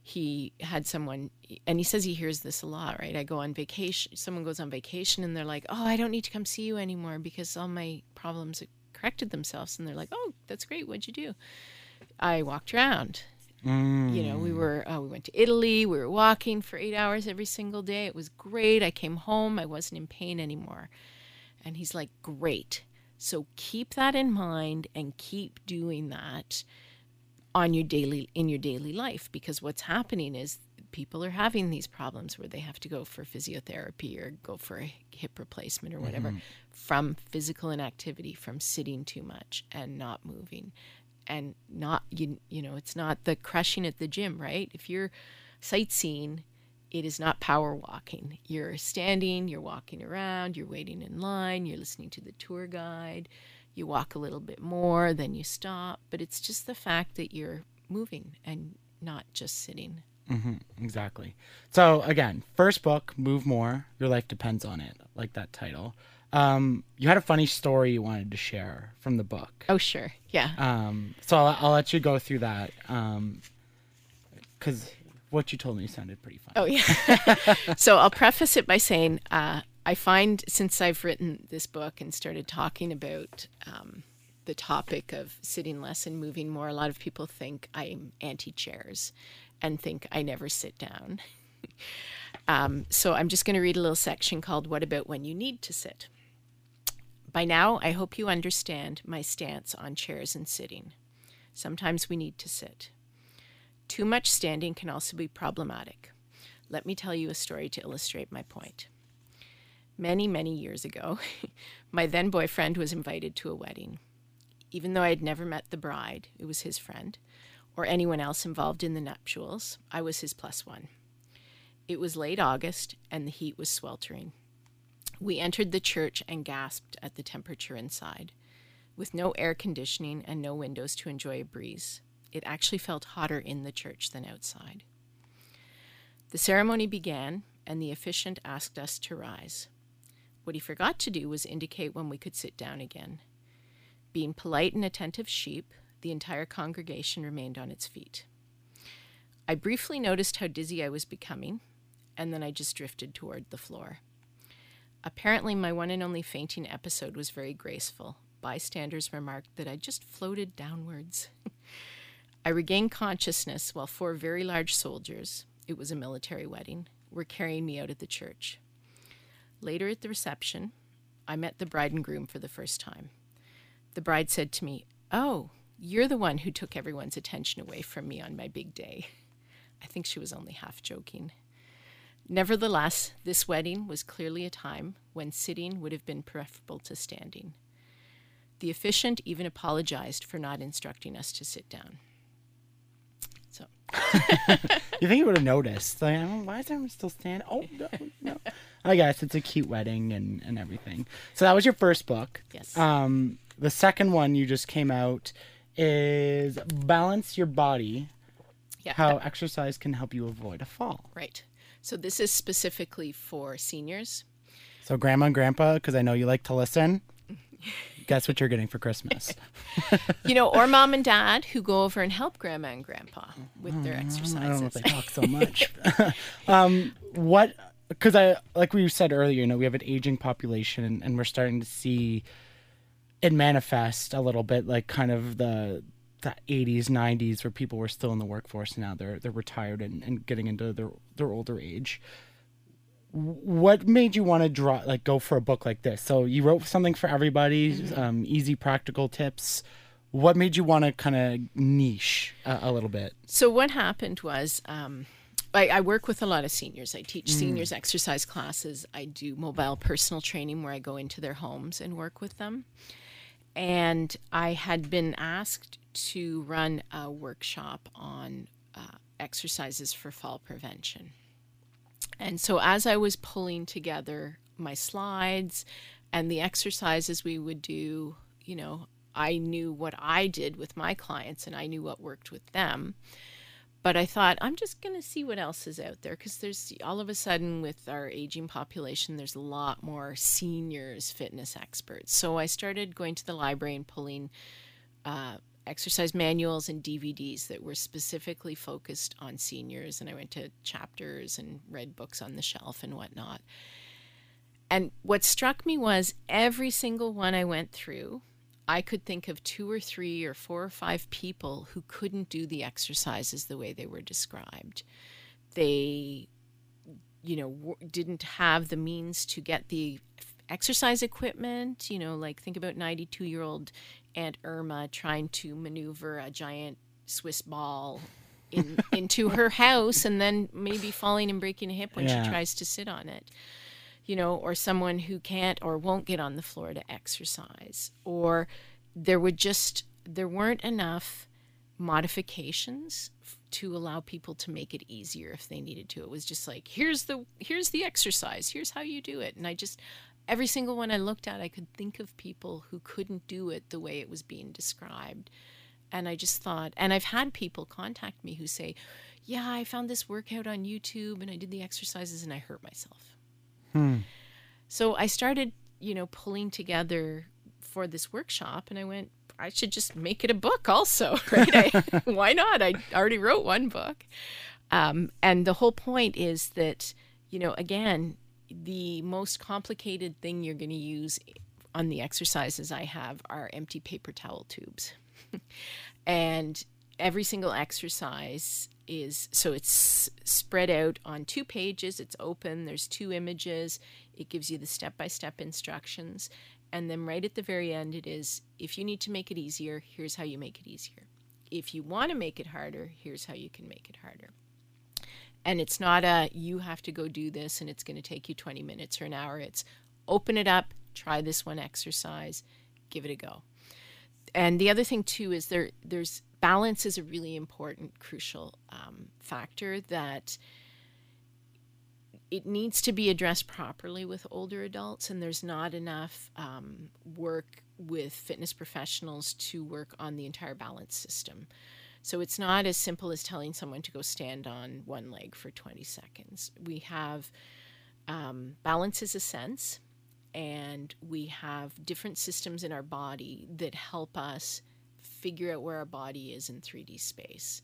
he had someone and he says he hears this a lot right? I go on vacation someone goes on vacation and they're like oh i don't need to come see you anymore because all my problems corrected themselves. And they're like oh that's great. What'd you do? I walked around. You know we were uh, we went to italy. We were walking for eight hours every single day. It was great. I came home. I wasn't in pain anymore. And he's like great so keep that in mind and keep doing that on your daily in your daily life because what's happening is people are having these problems where they have to go for physiotherapy or go for a hip replacement or whatever mm-hmm. from physical inactivity from sitting too much and not moving and not you, you know it's not the crushing at the gym right? If you're sightseeing it is not power walking you're standing you're walking around you're waiting in line you're listening to the tour guide you walk a little bit more then you stop but it's just the fact that you're moving and not just sitting Mm-hmm, Exactly. So again, first book, Move More. Your life depends on it. Like that title. Um, you had a funny story you wanted to share from the book. oh sure yeah Um, so I'll, I'll let you go through that. Um, because what you told me sounded pretty fun. Oh yeah. so I'll preface it by saying uh, I find since I've written this book and started talking about um, the topic of sitting less and moving more, a lot of people think I'm anti chairs and think I never sit down. um, so I'm just going to read a little section called "What About When You Need to Sit." By now, I hope you understand my stance on chairs and sitting. Sometimes we need to sit. Too much standing can also be problematic. Let me tell you a story to illustrate my point. Many, many years ago, my then boyfriend was invited to a wedding. Even though I had never met the bride, it was his friend, or anyone else involved in the nuptials, I was his plus one. It was late August, and the heat was sweltering. We entered the church and gasped at the temperature inside. With no air conditioning and no windows to enjoy a breeze, it actually felt hotter in the church than outside. The ceremony began, and the officiant asked us to rise. What he forgot to do was indicate when we could sit down again. Being polite and attentive sheep, the entire congregation remained on its feet. I briefly noticed how dizzy I was becoming, and then I just drifted toward the floor. Apparently, my one and only fainting episode was very graceful. Bystanders remarked that I just floated downwards. I regained consciousness while four very large soldiers, it was a military wedding, were carrying me out of the church. Later at the reception, I met the bride and groom for the first time. the bride said to me, Oh, you're the one who took everyone's attention away from me on my big day. I think she was only half joking. Nevertheless, this wedding was clearly a time when sitting would have been preferable to standing. The officiant even apologized for not instructing us to sit down. So, You think he would have noticed? Like, oh, why is everyone still standing? Oh no, no. I guess it's a cute wedding and and everything. So that was your first book. yes. Um, the second one you just came out is balance your body. yeah, How exercise can help you avoid a fall. right. So, this is specifically for seniors. So grandma and grandpa, because I know you like to listen. Guess what you're getting for Christmas? you know, or mom and dad who go over and help grandma and grandpa with their exercises. I don't know if they talk so much. um, what? Because I, like we said earlier, you know, we have an aging population, and, and we're starting to see it manifest a little bit, like kind of the the 80s, 90s, where people were still in the workforce. Now they're they're retired and, and getting into their their older age. What made you want to draw like go for a book like this? So you wrote something for everybody, um, easy practical tips. What made you want to kind of niche a, a little bit? So what happened was, um, I, I work with a lot of seniors. I teach seniors exercise classes. I do mobile personal training where I go into their homes and work with them. And I had been asked to run a workshop on uh, exercises for fall prevention. And so as I was pulling together my slides and the exercises we would do, you know, I knew what I did with my clients and I knew what worked with them. But I thought, I'm just going to see what else is out there because there's all of a sudden with our aging population, there's a lot more seniors fitness experts. So I started going to the library and pulling uh, exercise manuals and DVDs that were specifically focused on seniors. And I went to chapters and read books on the shelf and whatnot. And what struck me was every single one I went through, I could think of two or three or four or five people who couldn't do the exercises the way they were described. They, you know, w- didn't have the means to get the exercise equipment. You know, like think about 92 year old Aunt Irma trying to maneuver a giant Swiss ball in, into her house and then maybe falling and breaking a hip when Yeah. she tries to sit on it you know, or someone who can't or won't get on the floor to exercise, or there would just there weren't enough modifications to allow people to make it easier if they needed to. It was just like here's the here's the exercise, here's how you do it, and I just every single one I looked at, I could think of people who couldn't do it the way it was being described. And I just thought, and I've had people contact me who say, Yeah, I found this workout on YouTube and I did the exercises and I hurt myself. So I started, you know, pulling together for this workshop and I went, I should just make it a book also, right? I, why not? I already wrote one book. Um, and the whole point is that, you know, again, the most complicated thing you're going to use on the exercises I have are empty paper towel tubes. and every single exercise is so it's spread out on two pages it's open there's two images it gives you the step-by-step instructions and then right at the very end it is if you need to make it easier here's how you make it easier if you want to make it harder here's how you can make it harder and it's not a you have to go do this and it's going to take you 20 minutes or an hour. It's open it up try this one exercise give it a go. And the other thing too is there there's balance is a really important crucial um, factor that it needs to be addressed properly with older adults and there's not enough um, work with fitness professionals to work on the entire balance system so it's not as simple as telling someone to go stand on one leg for 20 seconds we have um, balance is a sense and we have different systems in our body that help us figure out where our body is in 3D space.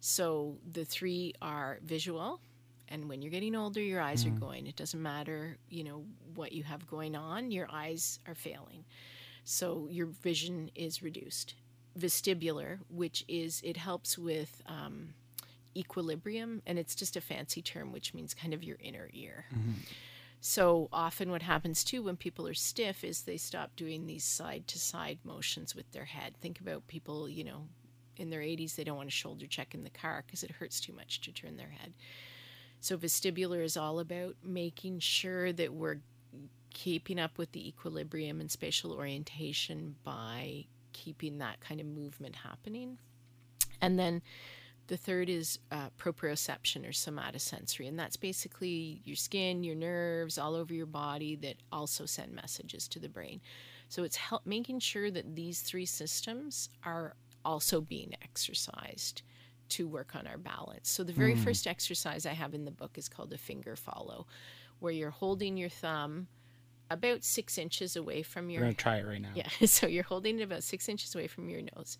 So the three are visual, and when you're getting older, your eyes are going. It doesn't matter, you know, what you have going on, your eyes are failing. So your vision is reduced. Vestibular, which is it helps with um, equilibrium, and it's just a fancy term which means kind of your inner ear. So often, what happens too when people are stiff is they stop doing these side to side motions with their head. Think about people, you know, in their 80s, they don't want to shoulder check in the car because it hurts too much to turn their head. So, vestibular is all about making sure that we're keeping up with the equilibrium and spatial orientation by keeping that kind of movement happening. And then the third is uh, proprioception or somatosensory, and that's basically your skin, your nerves, all over your body that also send messages to the brain. So it's help making sure that these three systems are also being exercised to work on our balance. So the very first exercise I have in the book is called a finger follow, where you're holding your thumb about six inches away from your. We're gonna try it right now. yeah, so you're holding it about six inches away from your nose.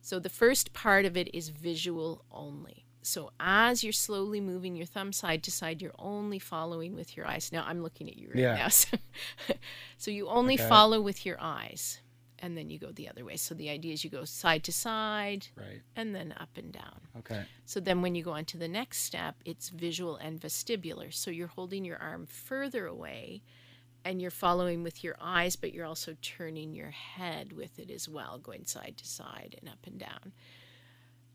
So the first part of it is visual only. So as you're slowly moving your thumb side to side, you're only following with your eyes. Now I'm looking at you right Yeah. now. So, so you only Okay. follow with your eyes, and then you go the other way. So the idea is you go side to side, Right. and then up and down. Okay. So then when you go on to the next step, it's visual and vestibular. So you're holding your arm further away and you're following with your eyes, but you're also turning your head with it as well, going side to side and up and down.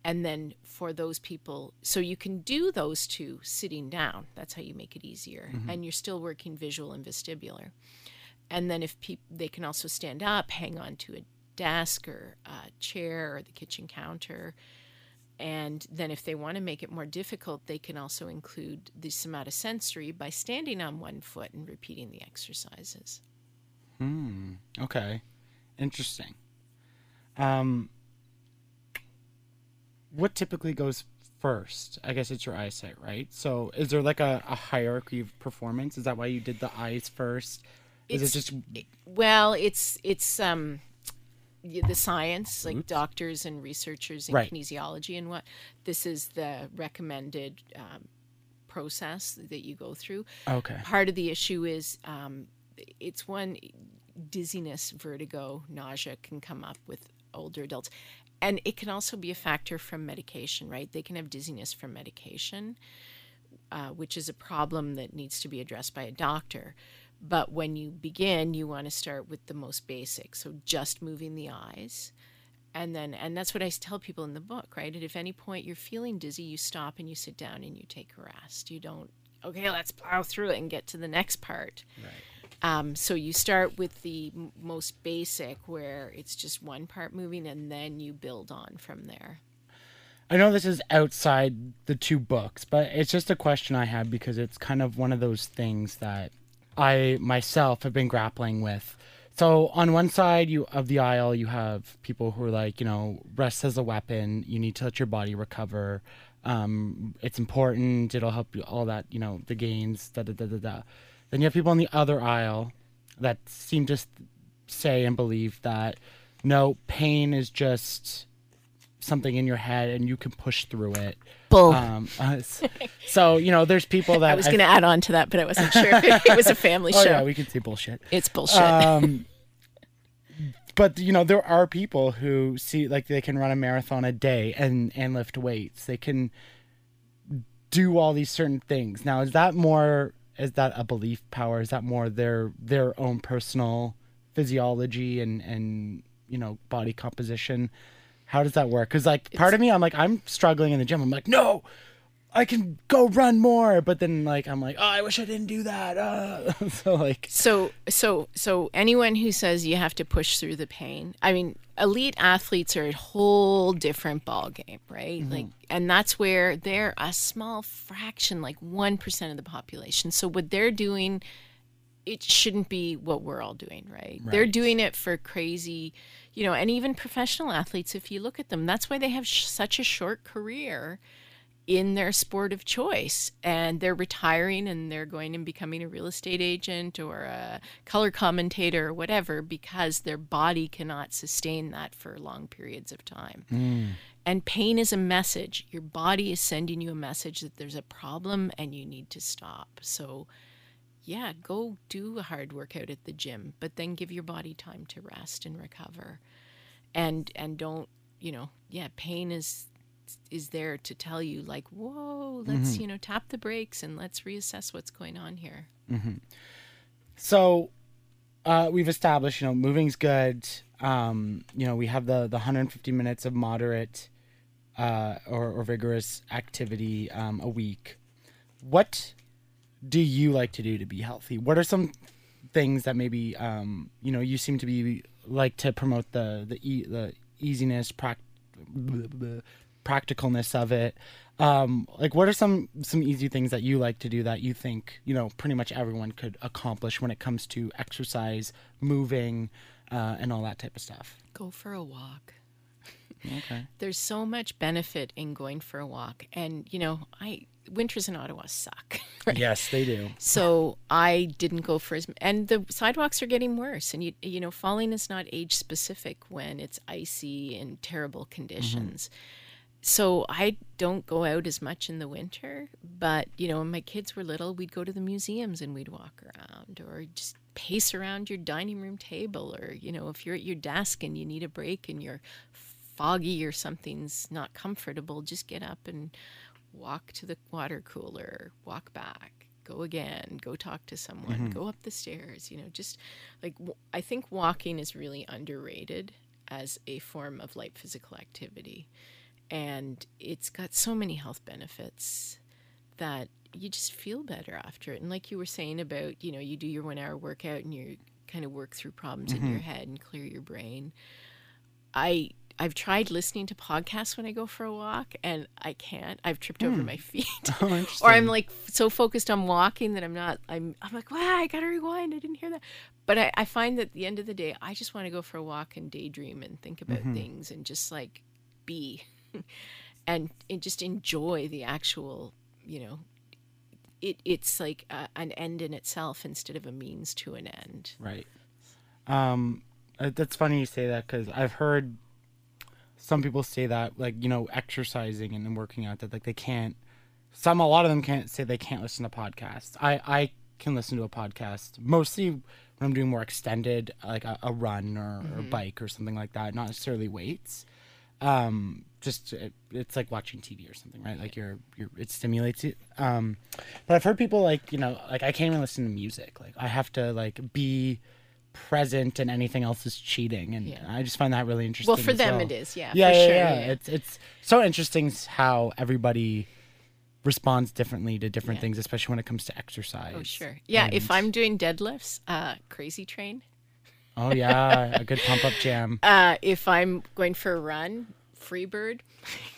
And then for those people, so you can do those two sitting down. That's how you make it easier. Mm-hmm. And you're still working visual and vestibular. And then if people, they can also stand up, hang on to a desk or a chair or the kitchen counter. And then, if they want to make it more difficult, they can also include the somatosensory by standing on one foot and repeating the exercises. Hmm. Okay. Interesting. Um, what typically goes first? I guess it's your eyesight, right? So, is there like a, a hierarchy of performance? Is that why you did the eyes first? Is It's- it just Well, it's it's um the science, like doctors and researchers in Right. kinesiology and what. This is the recommended um, process that you go through. okay? Part of the issue is um, it's one dizziness, vertigo, nausea can come up with older adults. And it can also be a factor from medication, right? They can have dizziness from medication, uh, which is a problem that needs to be addressed by a doctor. But when you begin, you want to start with the most basic. So just moving the eyes. And then, and that's what I tell people in the book, right? At if any point you're feeling dizzy, you stop and you sit down and you take a rest. You don't, okay, let's plow through it and get to the next part. Right. Um, so you start with the m- most basic, where it's just one part moving, and then you build on from there. I know this is outside the two books, but it's just a question I have because it's kind of one of those things that I myself have been grappling with. So on one side you of the aisle you have people who are like, you know, rest as a weapon, you need to let your body recover. Um, it's important, it'll help you all that, you know, the gains, da da da da da. Then you have people on the other aisle that seem to say and believe that no, pain is just something in your head and you can push through it. Bull. Um, uh, so you know, there's people that I was going to add on to that, but I wasn't sure. it was a family Oh show. yeah, we can see bullshit. it's bullshit. Um, but you know, there are people who see like they can run a marathon a day and and lift weights. They can do all these certain things. Now, is that more? Is that a belief power? Is that more their their own personal physiology and and you know body composition? How does that work? Because like part of me, I'm like I'm struggling in the gym. I'm like, no, I can go run more. But then like I'm like, oh, I wish I didn't do that. Uh. so like, So, so, so anyone who says you have to push through the pain, I mean, elite athletes are a whole different ball game, right? Like, and that's where they're a small fraction, like one percent of the population. So what they're doing, it shouldn't be what we're all doing, right? They're doing it for crazy, you know, and even professional athletes. If you look at them, that's why they have sh- such a short career in their sport of choice and they're retiring and they're going and becoming a real estate agent or a color commentator or whatever because their body cannot sustain that for long periods of time. Mm. And pain is a message. Your body is sending you a message that there's a problem and you need to stop. So, yeah, go do a hard workout at the gym, but then give your body time to rest and recover. And and don't, you know, yeah, pain is is there to tell you like, whoa, let's you know tap the brakes and let's reassess what's going on here. So uh, we've established, you know, moving's good. Um, you know, we have the the 150 minutes of moderate uh, or, or vigorous activity um, a week. What do you like to do to be healthy? What are some things that maybe um, you know you seem to be like to promote the the e- the easiness, prac- practicalness of it? Um, like, what are some some easy things that you like to do that you think you know pretty much everyone could accomplish when it comes to exercise, moving, uh, and all that type of stuff? Go for a walk. Okay. There's so much benefit in going for a walk, and you know, I winters in Ottawa suck. Yes, they do. So I didn't go for as and the sidewalks are getting worse and you you know falling is not age specific when it's icy and terrible conditions. Mm-hmm. So I don't go out as much in the winter, but you know when my kids were little we'd go to the museums and we'd walk around or just pace around your dining room table or you know if you're at your desk and you need a break and you're foggy or something's not comfortable just get up and walk to the water cooler, walk back, go again, go talk to someone, mm-hmm. go up the stairs, you know, just like w- I think walking is really underrated as a form of light physical activity. And it's got so many health benefits that you just feel better after it. And like you were saying about, you know, you do your one hour workout and you kind of work through problems in your mm-hmm. head and clear your brain. I I've tried listening to podcasts when I go for a walk and I can't. I've tripped over my feet. Oh, or I'm like so focused on walking that I'm not I'm I'm like, wow, I gotta rewind. I didn't hear that. But I, I find that at the end of the day, I just want to go for a walk and daydream and think about things and just like be and, and just enjoy the actual, you know, it, it's like a, an end in itself instead of a means to an end. Right. Um, uh, that's funny you say that because I've heard some people say that, like you know, exercising and working out, that like they can't. Some a lot of them can't say they can't listen to podcasts. I I can listen to a podcast mostly when I'm doing more extended, like a, a run or, or bike or something like that. Not necessarily weights. Um, just it, it's like watching TV or something, right? Like you're you're it stimulates you. Um, but I've heard people like you know like I can't even listen to music. Like I have to like be present and anything else is cheating and Yeah. I just find that really interesting. Well, for them well. it is, yeah, Yeah, for yeah, sure, yeah. yeah. It's it's so interesting how everybody responds differently to different things, especially when it comes to exercise. Oh, sure. Yeah, if I'm doing deadlifts, uh, crazy train. Oh yeah, a good pump up jam. Uh, if I'm going for a run, Freebird.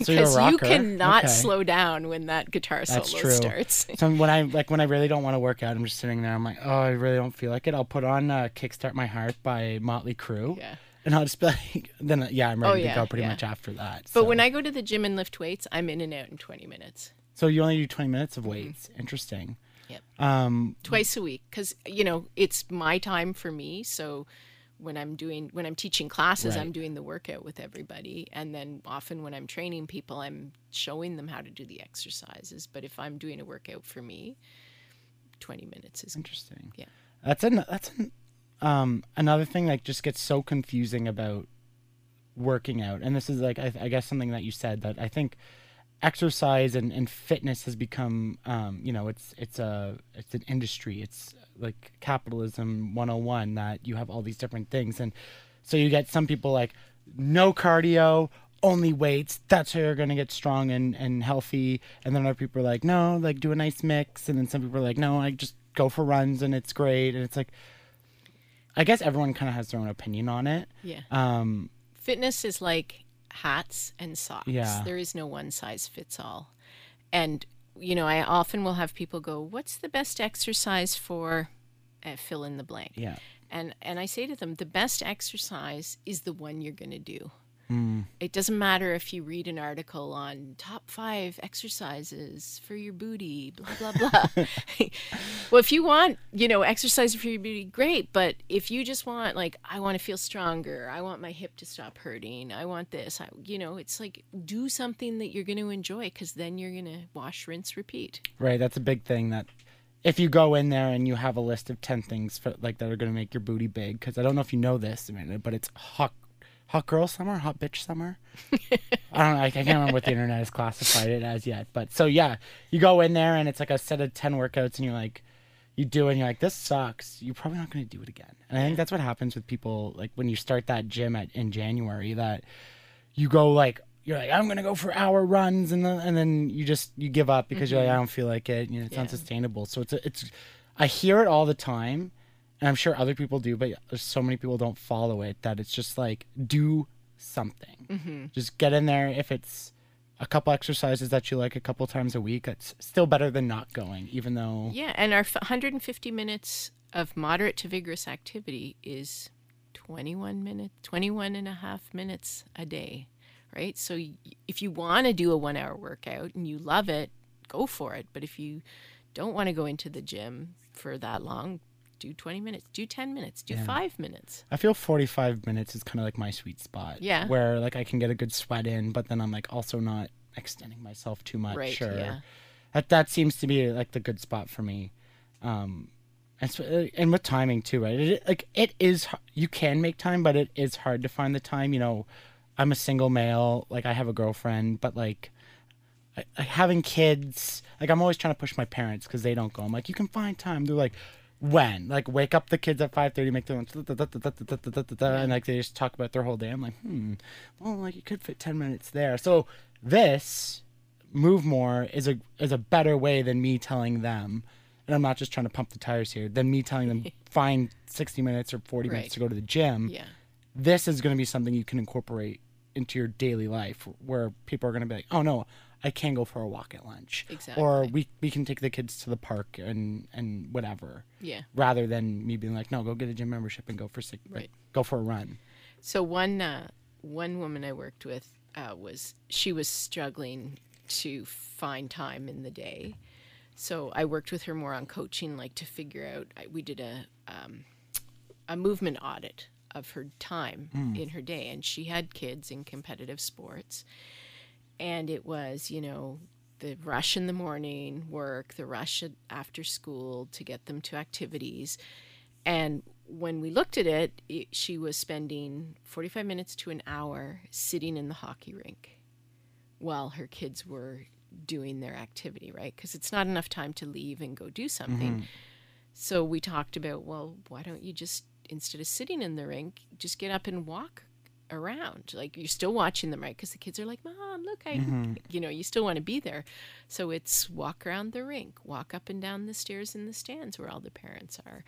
So Because you cannot Okay. slow down when that guitar That's solo true. starts. So when I like when I really don't want to work out, I'm just sitting there. I'm like, oh, I really don't feel like it. I'll put on uh, "Kickstart My Heart" by Motley Crue, Yeah. and I'll just be like, then uh, yeah, I'm ready Oh, to go pretty yeah. much after that. But so. when I go to the gym and lift weights, I'm in and out in 20 minutes. so you only do 20 minutes of weights. Interesting. Yep. Um, Twice a week because you know it's my time for me. So when I'm doing when I'm teaching classes, Right. I'm doing the workout with everybody, and then often when I'm training people, I'm showing them how to do the exercises. But if I'm doing a workout for me, 20 minutes is Interesting. Yeah. That's an that's an, um another thing that just gets so confusing about working out, and this is like I, I guess something that you said that I think exercise and, and fitness has become um you know it's it's a it's an industry it's like capitalism 101 that you have all these different things and so you get some people like no cardio only weights that's how you're going to get strong and, and healthy and then other people are like no like do a nice mix and then some people are like no i just go for runs and it's great and it's like i guess everyone kind of has their own opinion on it yeah. um Fitness is like hats and socks. Yeah. There is no one size fits all. And, you know, I often will have people go, What's the best exercise for uh, fill in the blank? yeah And, and I say to them, The best exercise is the one you're going to do. Hmm. It doesn't matter if you read an article on top five exercises for your booty, blah, blah, blah. well, if you want, you know, exercise for your booty, great. But if you just want, like, I want to feel stronger, I want my hip to stop hurting, I want this, I, you know, it's like do something that you're going to enjoy because then you're going to wash, rinse, repeat. Right, that's a big thing that if you go in there and you have a list of 10 things for, like that are going to make your booty big cuz I don't know if you know this, Amanda, but it's hot hot girl summer, hot bitch summer. I don't know. I, I can't remember what the internet has classified it as yet. But so yeah, you go in there and it's like a set of ten workouts, and you're like, you do it, and you're like, this sucks. You're probably not going to do it again. And I think that's what happens with people like when you start that gym at in January that you go like. You're like I'm gonna go for hour runs and then and then you just you give up because you're like mm-hmm. I don't feel like it you know it's Yeah. unsustainable so it's a, it's I hear it all the time and I'm sure other people do, but so many people don't follow it that it's just like do something. Mm-hmm. Just get in there. If it's a couple exercises that you like a couple times a week, it's still better than not going, even though Yeah, and our f- 150 minutes of moderate to vigorous activity is 21 minutes, 21 and a half minutes a day, right? So y- if you want to do a one hour workout and you love it, go for it. But if you don't want to go into the gym for that long, do 20 minutes, do 10 minutes, do five minutes. I feel 45 minutes is kind of like my sweet spot. Yeah. Where like I can get a good sweat in, but then I'm like also not extending myself too much. Right, Or yeah. that that seems to be like the good spot for me. Um, and, so, and with timing too, right? It, like it is, you can make time, but it is hard to find the time. You know, I'm a single male. Like I have a girlfriend, but like having kids, like I'm always trying to push my parents because they don't go. I'm like, you can find time. They're like, when? Like wake up the kids at five thirty, make them and like they just talk about their whole day. I'm like, hmm, well, like you could fit ten minutes there. So this move more is a is a better way than me telling them. And I'm not just trying to pump the tires here. Than me telling them find 60 minutes or 40 Right. minutes to go to the gym Yeah. this is going to be something you can incorporate into your daily life where people are going to be like oh no i can go for a walk at lunch or we, we can take the kids to the park and and whatever Yeah. rather than me being like no go get a gym membership and go for six, like, Right. go for a run So one uh, one woman I worked with uh, was she was struggling to find time in the day. So I worked with her more on coaching, like to figure out. I, we did a um, a movement audit of her time in her day, and she had kids in competitive sports, and it was you know the rush in the morning work, the rush after school to get them to activities, and when we looked at it, it, she was spending 45 minutes to an hour sitting in the hockey rink while her kids were doing their activity, right? Because it's not enough time to leave and go do something. Mm-hmm. So we talked about, well, why don't you just, instead of sitting in the rink, just get up and walk around? Like you're still watching them, right? Because the kids are like, Mom, look, I, mm-hmm. you know, you still want to be there. So it's walk around the rink, walk up and down the stairs in the stands where all the parents are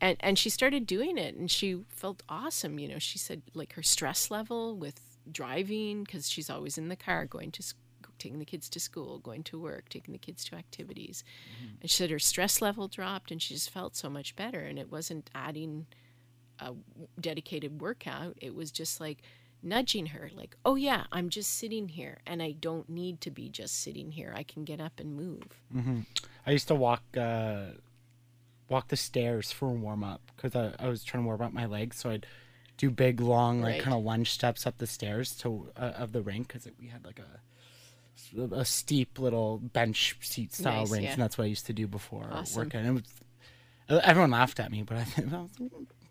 and and she started doing it and she felt awesome you know she said like her stress level with driving because she's always in the car going to s- taking the kids to school going to work taking the kids to activities mm-hmm. and she said her stress level dropped and she just felt so much better and it wasn't adding a dedicated workout it was just like nudging her like oh yeah i'm just sitting here and i don't need to be just sitting here i can get up and move i used to walk uh walk the stairs for a warm up because I, I was trying to warm up my legs so i'd do big long like Right. kind of lunge steps up the stairs to uh, of the rink because we had like a a steep little bench seat style Nice, rink, yeah. and that's what I used to do before Awesome. working. It was, everyone laughed at me, but I think well,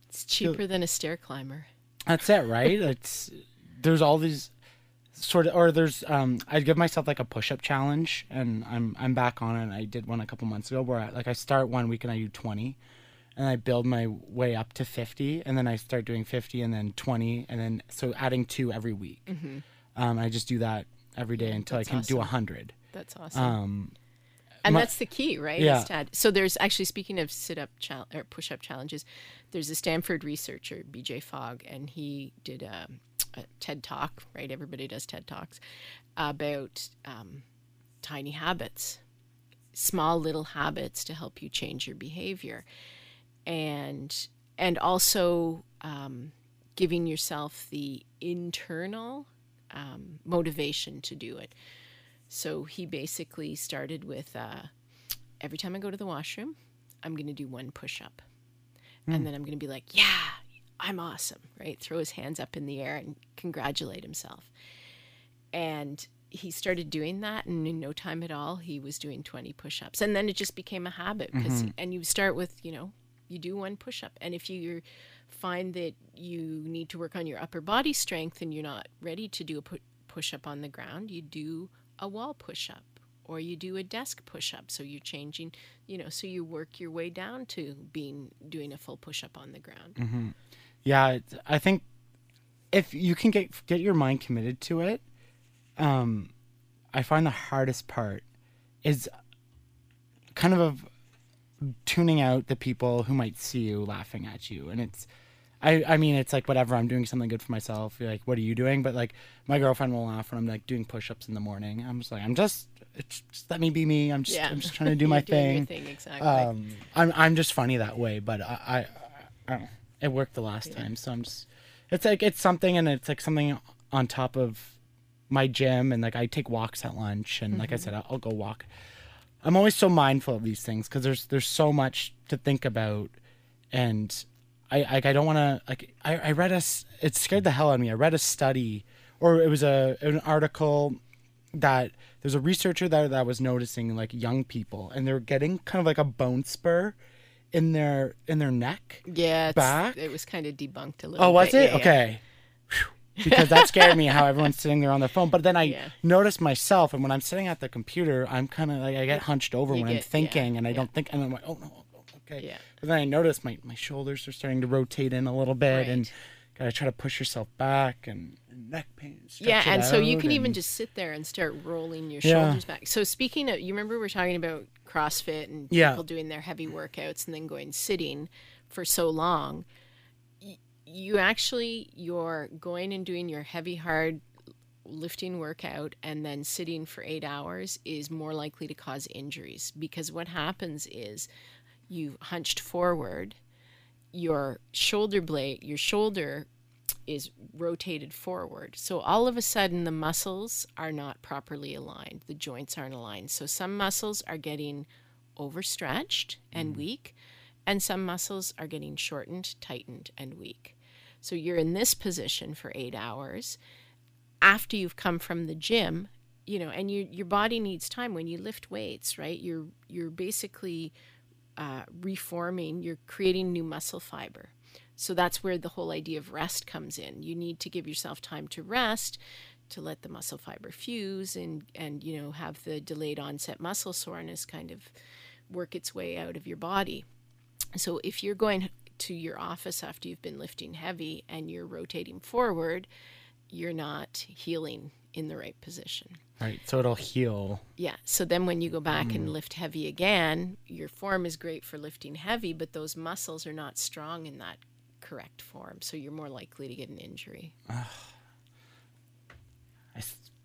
it's cheaper than a stair climber that's it, right? it's there's all these sort of, or there's um, I give myself like a push up challenge, and I'm I'm back on it. I did one a couple months ago where I, like I start one week and I do 20, and I build my way up to 50, and then I start doing 50, and then 20, and then so adding two every week. Um, I just do that every day until I that's can do awesome. 100. that's awesome Um, and My- that's the key right Yeah. So there's actually speaking of sit up chal- or push up challenges there's a stanford researcher bj fogg and he did a, a ted talk right? Everybody does ted talks about um, tiny habits small little habits to help you change your behavior. And and also um, giving yourself the internal um, motivation to do it so he basically started with uh, every time I go to the washroom, I'm going to do one push up. And then I'm going to be like, yeah, I'm awesome, right? Throw his hands up in the air and congratulate himself. And he started doing that, and in no time at all, he was doing 20 push ups. And then it just became a habit because, and you start with, you know, you do one push up. And if you're find that you need to work on your upper body strength and you're not ready to do a pu- push up on the ground, you do a wall push up or you do a desk push up. So you're changing, you know, so you work your way down to being doing a full push up on the ground. Yeah, I think if you can get get your mind committed to it, um, I find the hardest part is kind of tuning out the people who might see you laughing at you, and it's. I, I mean it's like whatever I'm doing something good for myself. You're like, what are you doing? But like my girlfriend will laugh when I'm like doing push-ups in the morning. I'm just like, I'm just, it's, just let me be me. I'm just, Yeah. I'm just trying to do my thing. your thing, exactly. Um, I'm I'm just funny that way, but I, I, I. It worked the last time, so I'm just. It's like it's something, and it's like something on top of my gym, and like I take walks at lunch, and like I said, I'll, I'll go walk. I'm always so mindful of these things because there's there's so much to think about, and I like I don't want to like I, I read a it scared the hell out of me. I read a study, or it was a an article that there's a researcher that that was noticing like young people and they're getting kind of like a bone spur in their in their neck. yeah, back? it was kind of debunked a little Oh, was bit. it? Yeah, yeah. okay. Phew. because that scared me how everyone's sitting there on their phone. But then I Yeah. noticed myself, and when I'm sitting at the computer, I'm kind of like I get hunched over You when I'm get- yeah, thinking, and I yeah. don't think, and I'm like, oh no, okay. Yeah. But then I noticed my my shoulders are starting to rotate in a little bit, and Right. gotta try to push yourself back, and, and neck pain. Yeah, and so you can even just sit there and start rolling your Yeah. shoulders back. So speaking of, you remember we're talking about CrossFit and Yeah. people doing their heavy workouts and then going sitting for so long. Y- You actually you're going and doing your heavy hard lifting workout and then sitting for 8 hours is more likely to cause injuries because what happens is you hunched forward your shoulder blade your shoulder is rotated forward. So all of a sudden, the muscles are not properly aligned. The joints aren't aligned. So some muscles are getting overstretched and mm. weak, and some muscles are getting shortened, tightened, and weak. So you're in this position for eight hours. After you've come from the gym, you know, and you, your body needs time when you lift weights, right? You're you're basically uh, reforming. You're creating new muscle fiber. So that's where the whole idea of rest comes in. You need to give yourself time to rest, to let the muscle fiber fuse and and you know have the delayed onset muscle soreness kind of work its way out of your body. So if you're going to your office after you've been lifting heavy and you're rotating forward, you're not healing in the right position. Right, so it'll heal. Yeah. So then when you go back and lift heavy again, your form is great for lifting heavy, but those muscles are not strong in that correct form. So you're more likely to get an injury.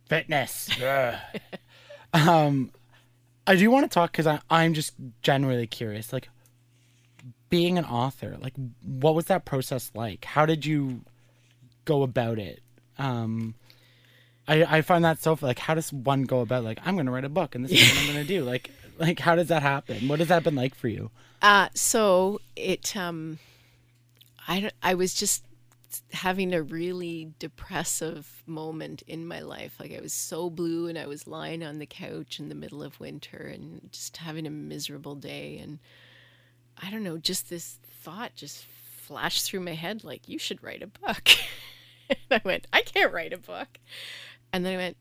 Fitness. Um, I do want to talk because I'm just genuinely curious. Like, being an author, like, what was that process like? How did you go about it? Um, I I find that so like, how does one go about like I'm to write a book and this is what I'm to do? Like, like how does that happen? What has that been like for you? Uh, so it, um, I, I was just having a really depressive moment in my life. Like I was so blue and I was lying on the couch in the middle of winter and just having a miserable day. And I don't know, just this thought just flashed through my head like, you should write a book. and I went, I can't write a book. And then I went,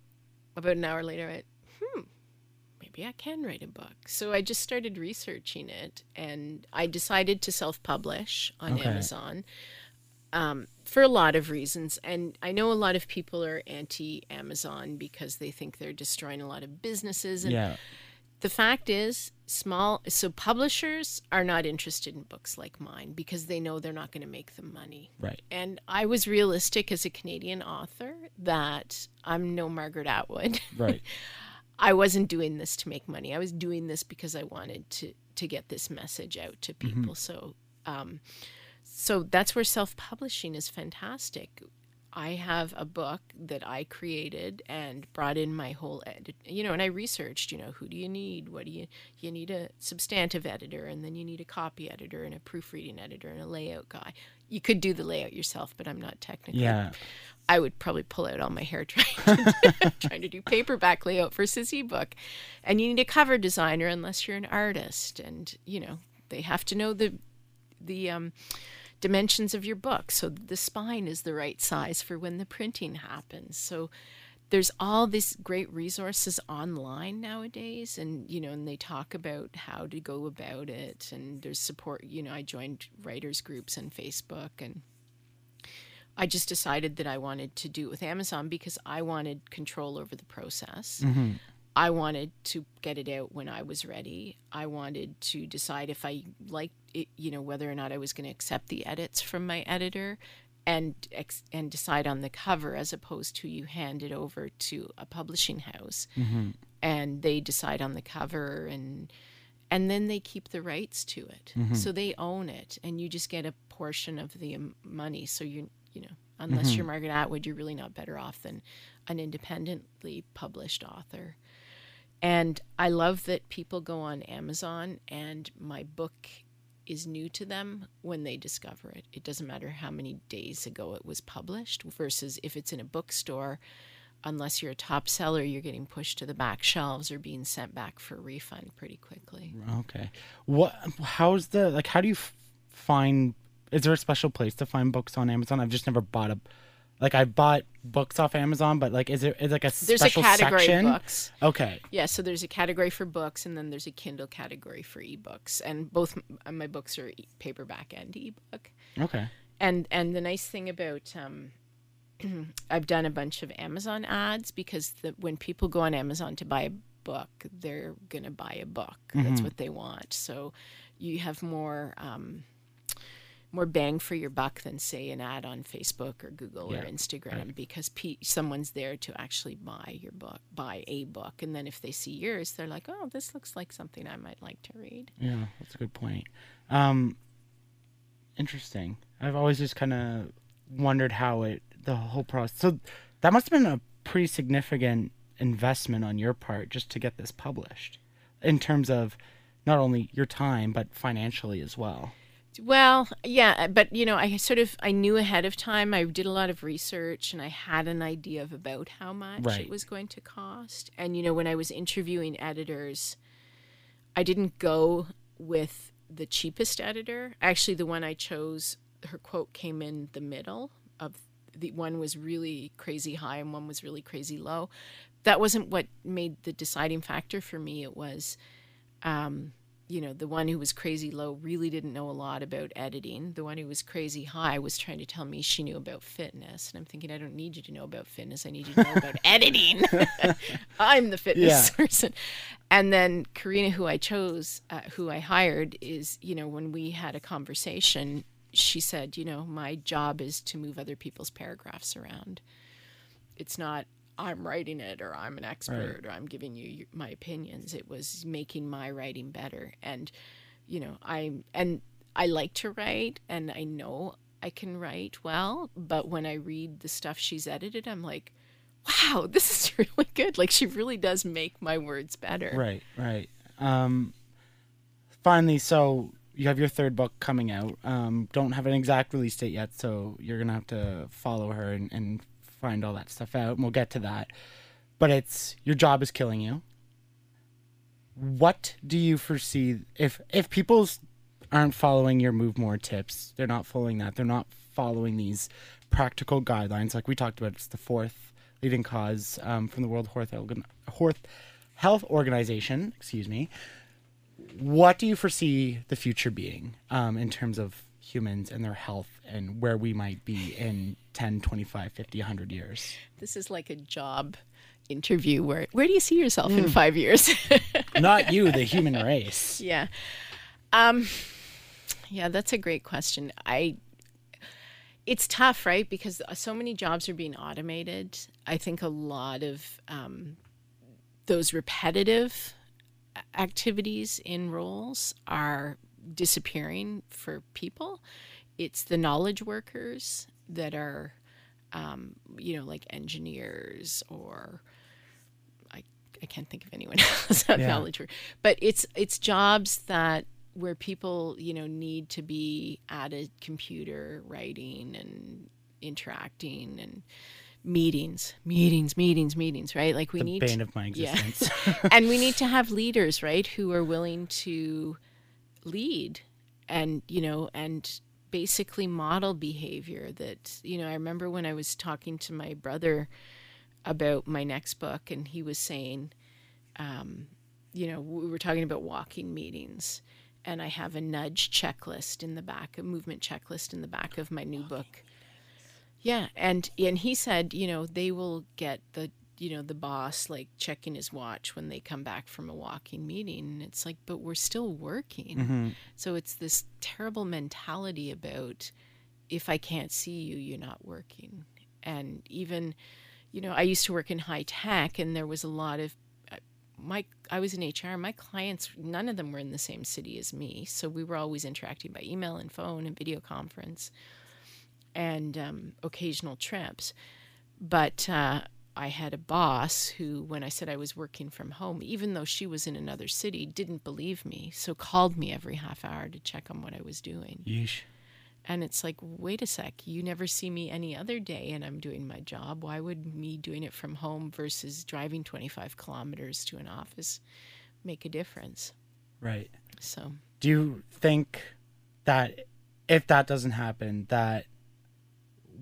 about an hour later, I went, hmm, maybe I can write a book. So I just started researching it and I decided to self publish on Okay. Amazon um, for a lot of reasons. And I know a lot of people are anti Amazon because they think they're destroying a lot of businesses. And Yeah, the fact is, small, so publishers are not interested in books like mine because they know they're not going to make them money. right. And I was realistic as a Canadian author that I'm no Margaret Atwood. Right. I wasn't doing this to make money. I was doing this because I wanted to to get this message out to people. So, um, so that's where self publishing is fantastic. I have a book that I created and brought in my whole edit, you know, and I researched, you know, who do you need? What do you you need a substantive editor and then you need a copy editor and a proofreading editor and a layout guy. You could do the layout yourself, but I'm not technical. Yeah. I would probably pull out all my hair trying to, trying to do paperback layout for this ebook. And you need a cover designer unless you're an artist. And, you know, they have to know the the um, dimensions of your book. So the spine is the right size for when the printing happens. So there's all these great resources online nowadays and you know and they talk about how to go about it and there's support you know i joined writers groups on facebook and i just decided that i wanted to do it with amazon because i wanted control over the process mm-hmm. i wanted to get it out when i was ready i wanted to decide if i liked it you know whether or not i was going to accept the edits from my editor and ex- and decide on the cover as opposed to you hand it over to a publishing house. Mm-hmm. And they decide on the cover and and then they keep the rights to it. Mm-hmm. So they own it and you just get a portion of the money. So you you know unless mm-hmm. you're Margaret Atwood you're really not better off than an independently published author. And I love that people go on Amazon and my book is new to them when they discover it. It doesn't matter how many days ago it was published versus if it's in a bookstore, unless you're a top seller, you're getting pushed to the back shelves or being sent back for refund pretty quickly. Okay. What? How's the like? How do you find? Is there a special place to find books on Amazon? I've just never bought a. Like I bought books off Amazon, but like, is there is like a There's a special category section? books. Okay. Yeah, so there's a category for books, and then there's a Kindle category for ebooks, and both my books are paperback and ebook. Okay. and and the nice thing about um, I've done a bunch of Amazon ads because the, when people go on Amazon to buy a book, they're gonna buy a book. That's what they want. So you have more um, more bang for your buck than say an ad on Facebook or Google Yeah, or Instagram because pe- someone's there to actually buy your book, buy a book, and then if they see yours, they're like, "Oh, this looks like something I might like to read." Yeah, that's a good point. Um, interesting. I've always just kind of wondered how it the whole process. So that must have been a pretty significant investment on your part just to get this published, in terms of not only your time but financially as well. Well, yeah, but you know, I sort of I knew ahead of time. I did a lot of research and I had an idea of about how much Right. it was going to cost. And you know, when I was interviewing editors, I didn't go with the cheapest editor. Actually, the one I chose, her quote came in the middle of the one was really crazy high and one was really crazy low. That wasn't what made the deciding factor for me. It was um, you know, the one who was crazy low really didn't know a lot about editing. The one who was crazy high was trying to tell me she knew about fitness. And I'm thinking, I don't need you to know about fitness. I need you to know about editing. I'm the fitness Yeah. person. And then Karina, who I chose, uh, who I hired, is, you know, when we had a conversation, she said, you know, my job is to move other people's paragraphs around. It's not I'm writing it or I'm an expert or I'm giving you my opinions. It was making my writing better. And, you know, I and I like to write and I know I can write well, but when I read the stuff she's edited, I'm like, wow, this is really good. Like she really does make my words better. Right, right. Um, finally, so you have your third book coming out. Um, don't have an exact release date yet, so you're gonna have to follow her and, and find all that stuff out. And we'll get to that. But it's your job is killing you. What do you foresee if if people aren't following your move more tips? They're not following that. They're not following these practical guidelines like we talked about. It's the fourth leading cause um, from the World Health Organization. Excuse me. What do you foresee the future being um, in terms of humans and their health and where we might be in 10, 25, 50, 100 years? This is like a job interview where where do you see yourself in five years? Not you, the human race. Yeah. Um yeah, that's a great question. I it's tough, right? Because so many jobs are being automated. I think a lot of um, those repetitive activities in roles are disappearing for people. It's the knowledge workers that are, um, you know, like engineers or I, I can't think of anyone else Yeah. knowledge worker. but it's it's jobs that where people you know need to be at a computer writing and interacting and meetings meetings meetings meetings right like we need The need bane of my existence. yeah. and we need to have leaders right who are willing to lead and you know and basically model behavior that you know i remember when i was talking to my brother about my next book and he was saying um, you know we were talking about walking meetings and i have a nudge checklist in the back a movement checklist in the back of my new book. Yeah and and he said you know they will get the you know the boss like checking his watch when they come back from a walking meeting and it's like but we're still working. So it's this terrible mentality about if i can't see you you're not working. And even you know i used to work in high tech and there was a lot of uh, my i was in hr my clients none of them were in the same city as me so we were always interacting by email and phone and video conference and um, occasional trips. But uh, I had a boss who, when I said I was working from home, even though she was in another city, didn't believe me. So called me every half hour to check on what I was doing. Yeesh. And it's like, wait a sec, you never see me any other day and I'm doing my job. Why would me doing it from home versus driving 25 kilometers to an office make a difference? Right. So, Do you think that if that doesn't happen, that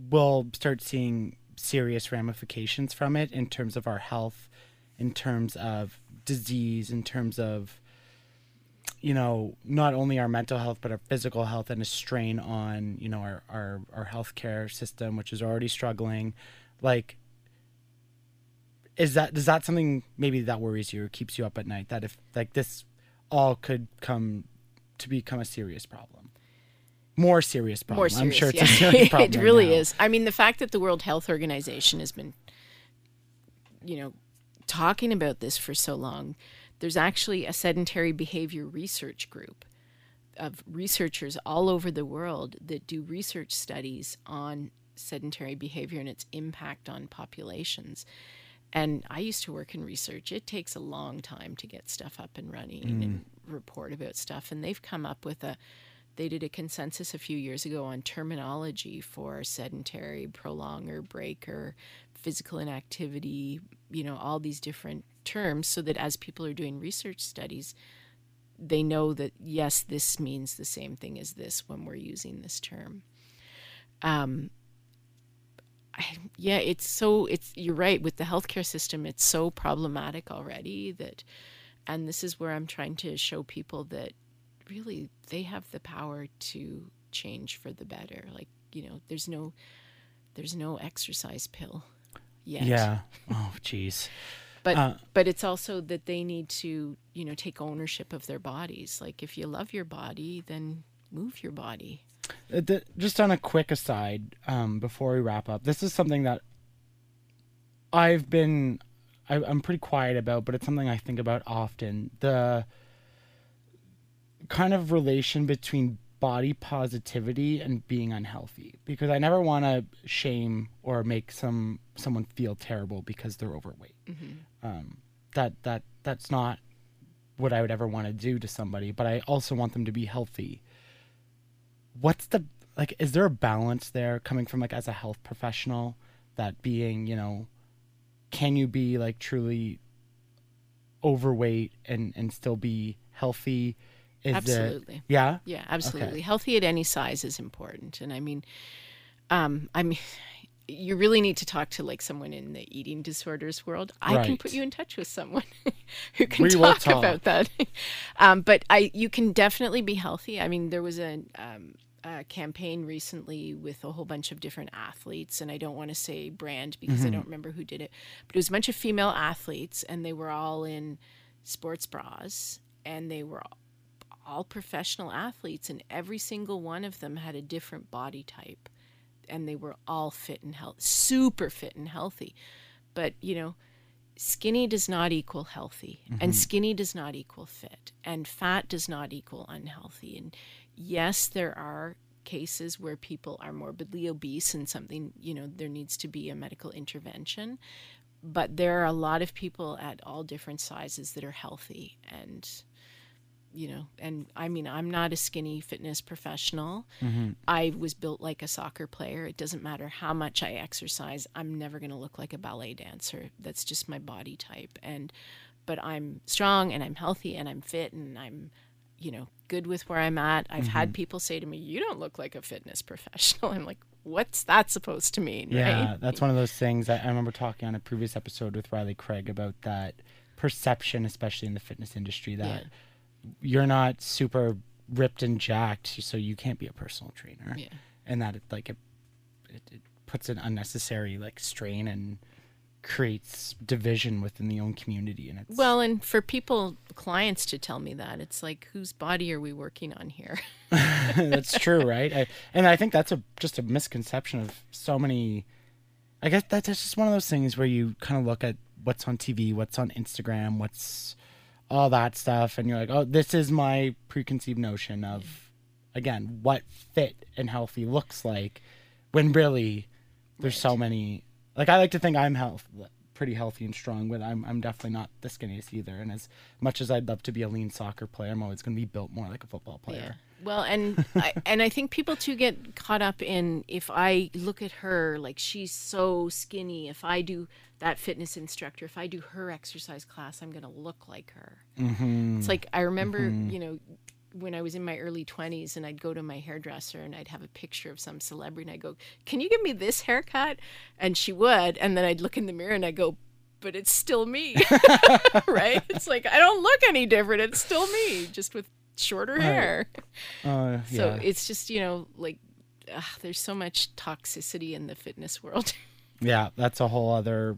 we'll start seeing serious ramifications from it in terms of our health, in terms of disease, in terms of you know not only our mental health but our physical health and a strain on you know our our our healthcare system which is already struggling. Like is that does that something maybe that worries you or keeps you up at night that if like this all could come to become a serious problem more serious problem more serious. i'm sure it's yeah. a serious problem it right really now. is. I mean, the fact that the World Health Organization has been, you know, talking about this for so long, there's actually a sedentary behavior research group of researchers all over the world that do research studies on sedentary behavior and its impact on populations. And I used to work in research. It takes a long time to get stuff up and running and mm. report about stuff. And they've come up with a they did a consensus a few years ago on terminology for sedentary, prolonger, breaker, physical inactivity, you know, all these different terms so that as people are doing research studies, they know that yes, this means the same thing as this when we're using this term. Um, yeah, it's so it's you're right with the healthcare system. It's so problematic already that, and this is where I'm trying to show people that really they have the power to change for the better. Like you know, there's no there's no exercise pill yet. yeah oh jeez But Uh, but it's also that they need to, you know, take ownership of their bodies. Like if you love your body, then move your body. Uh, th- just on a quick aside um, before we wrap up this is something that i've been I, i'm pretty quiet about but it's something i think about often the kind of relation between body positivity and being unhealthy because i never want to shame or make some someone feel terrible because they're overweight. Um, that that that's not what i would ever want to do to somebody but i also want them to be healthy. What's the like is there a balance there coming from like as a health professional that being you know can you be like truly overweight and and still be healthy is Absolutely. it yeah Yeah, absolutely. Healthy at any size is important. And I mean, um, I mean, you really need to talk to like someone in the eating disorders world. I can put you in touch with someone who can We talk, talk. about that. um, but I, you can definitely be healthy. I mean, there was a, um, a campaign recently with a whole bunch of different athletes, and I don't want to say brand because I don't remember who did it, but it was a bunch of female athletes, and they were all in sports bras, and they were all professional athletes, and every single one of them had a different body type, and they were all fit and healthy, super fit and healthy. But you know, skinny does not equal healthy, and mm-hmm. skinny does not equal fit, and fat does not equal unhealthy. And yes, there are cases where people are morbidly obese and something, you know, there needs to be a medical intervention. But there are a lot of people at all different sizes that are healthy and you know and i mean i'm not a skinny fitness professional mm-hmm. i was built like a soccer player it doesn't matter how much i exercise i'm never going to look like a ballet dancer that's just my body type and but i'm strong and i'm healthy and i'm fit and i'm you know, good with where I'm at. I've had mm-hmm. people say to me, "You don't look like a fitness professional." I'm like, "What's that supposed to mean?" Yeah, right? that's one of those things I remember talking on a previous episode with Riley Craig about that perception, especially in the fitness industry, that you're not super ripped and jacked, so you can't be a personal trainer, Yeah. and that it, like it, it, it puts an unnecessary like strain and creates division within the own community, and it's Well, and for people, clients to tell me that, it's like, whose body are we working on here? that's true, right? I, and I think that's a just a misconception of so many. I guess that's just one of those things where you kind of look at what's on TV, what's on Instagram, what's all that stuff, and you're like, oh, this is my preconceived notion of, again, what fit and healthy looks like, when really there's so many. Like I like to think I'm health pretty healthy and strong, but I'm I'm definitely not the skinniest either. And as much as I'd love to be a lean soccer player, I'm always going to be built more like a football player. Well, and I, and I think people too get caught up in if I look at her like she's so skinny. If I do that fitness instructor, if I do her exercise class, I'm going to look like her. Mm-hmm. It's like I remember, you know, when I was in my early 20s and I'd go to my hairdresser and I'd have a picture of some celebrity and I'd go, "Can you give me this haircut?" And she would, and then I'd look in the mirror and I'd go, "But it's still me." right? It's like I don't look any different. It's still me, just with shorter hair. Uh, So yeah. it's just, you know, like ugh, there's so much toxicity in the fitness world. Yeah, that's a whole other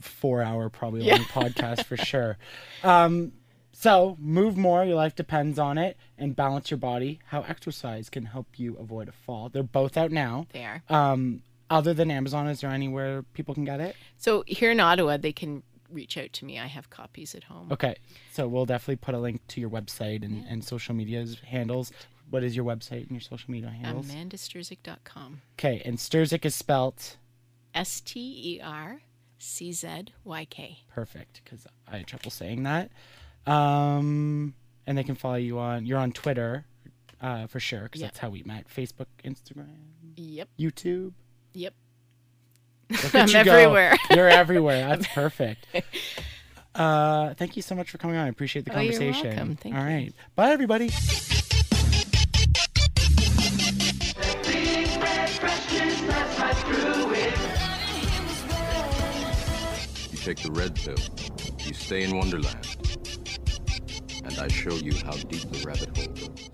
four hour probably Yeah. long podcast for sure. Um, so move more, your life depends on it, and balance your body. How exercise can help you avoid a fall. They're both out now. they are. Um, other than Amazon, is there anywhere people can get it? So here in Ottawa, they can reach out to me. I have copies at home. Okay, so we'll definitely put a link to your website and, and social media handles. What is your website and your social media handles? AmandaSterczyk.com. Okay, and Sterczyk is spelt S T E R C Z Y K. perfect because I had trouble saying that. Um, and they can follow you on. You're on Twitter, uh, for sure, because Yeah. that's how we met. Facebook, Instagram, Yep. YouTube. Yep. Look I'm at you go. everywhere. You're everywhere. That's perfect. Uh, thank you so much for coming on. I appreciate the Oh, you're conversation. welcome. Thank All you. right. Bye, everybody. You take the red pill, you stay in Wonderland, and I show you how deep the rabbit hole goes.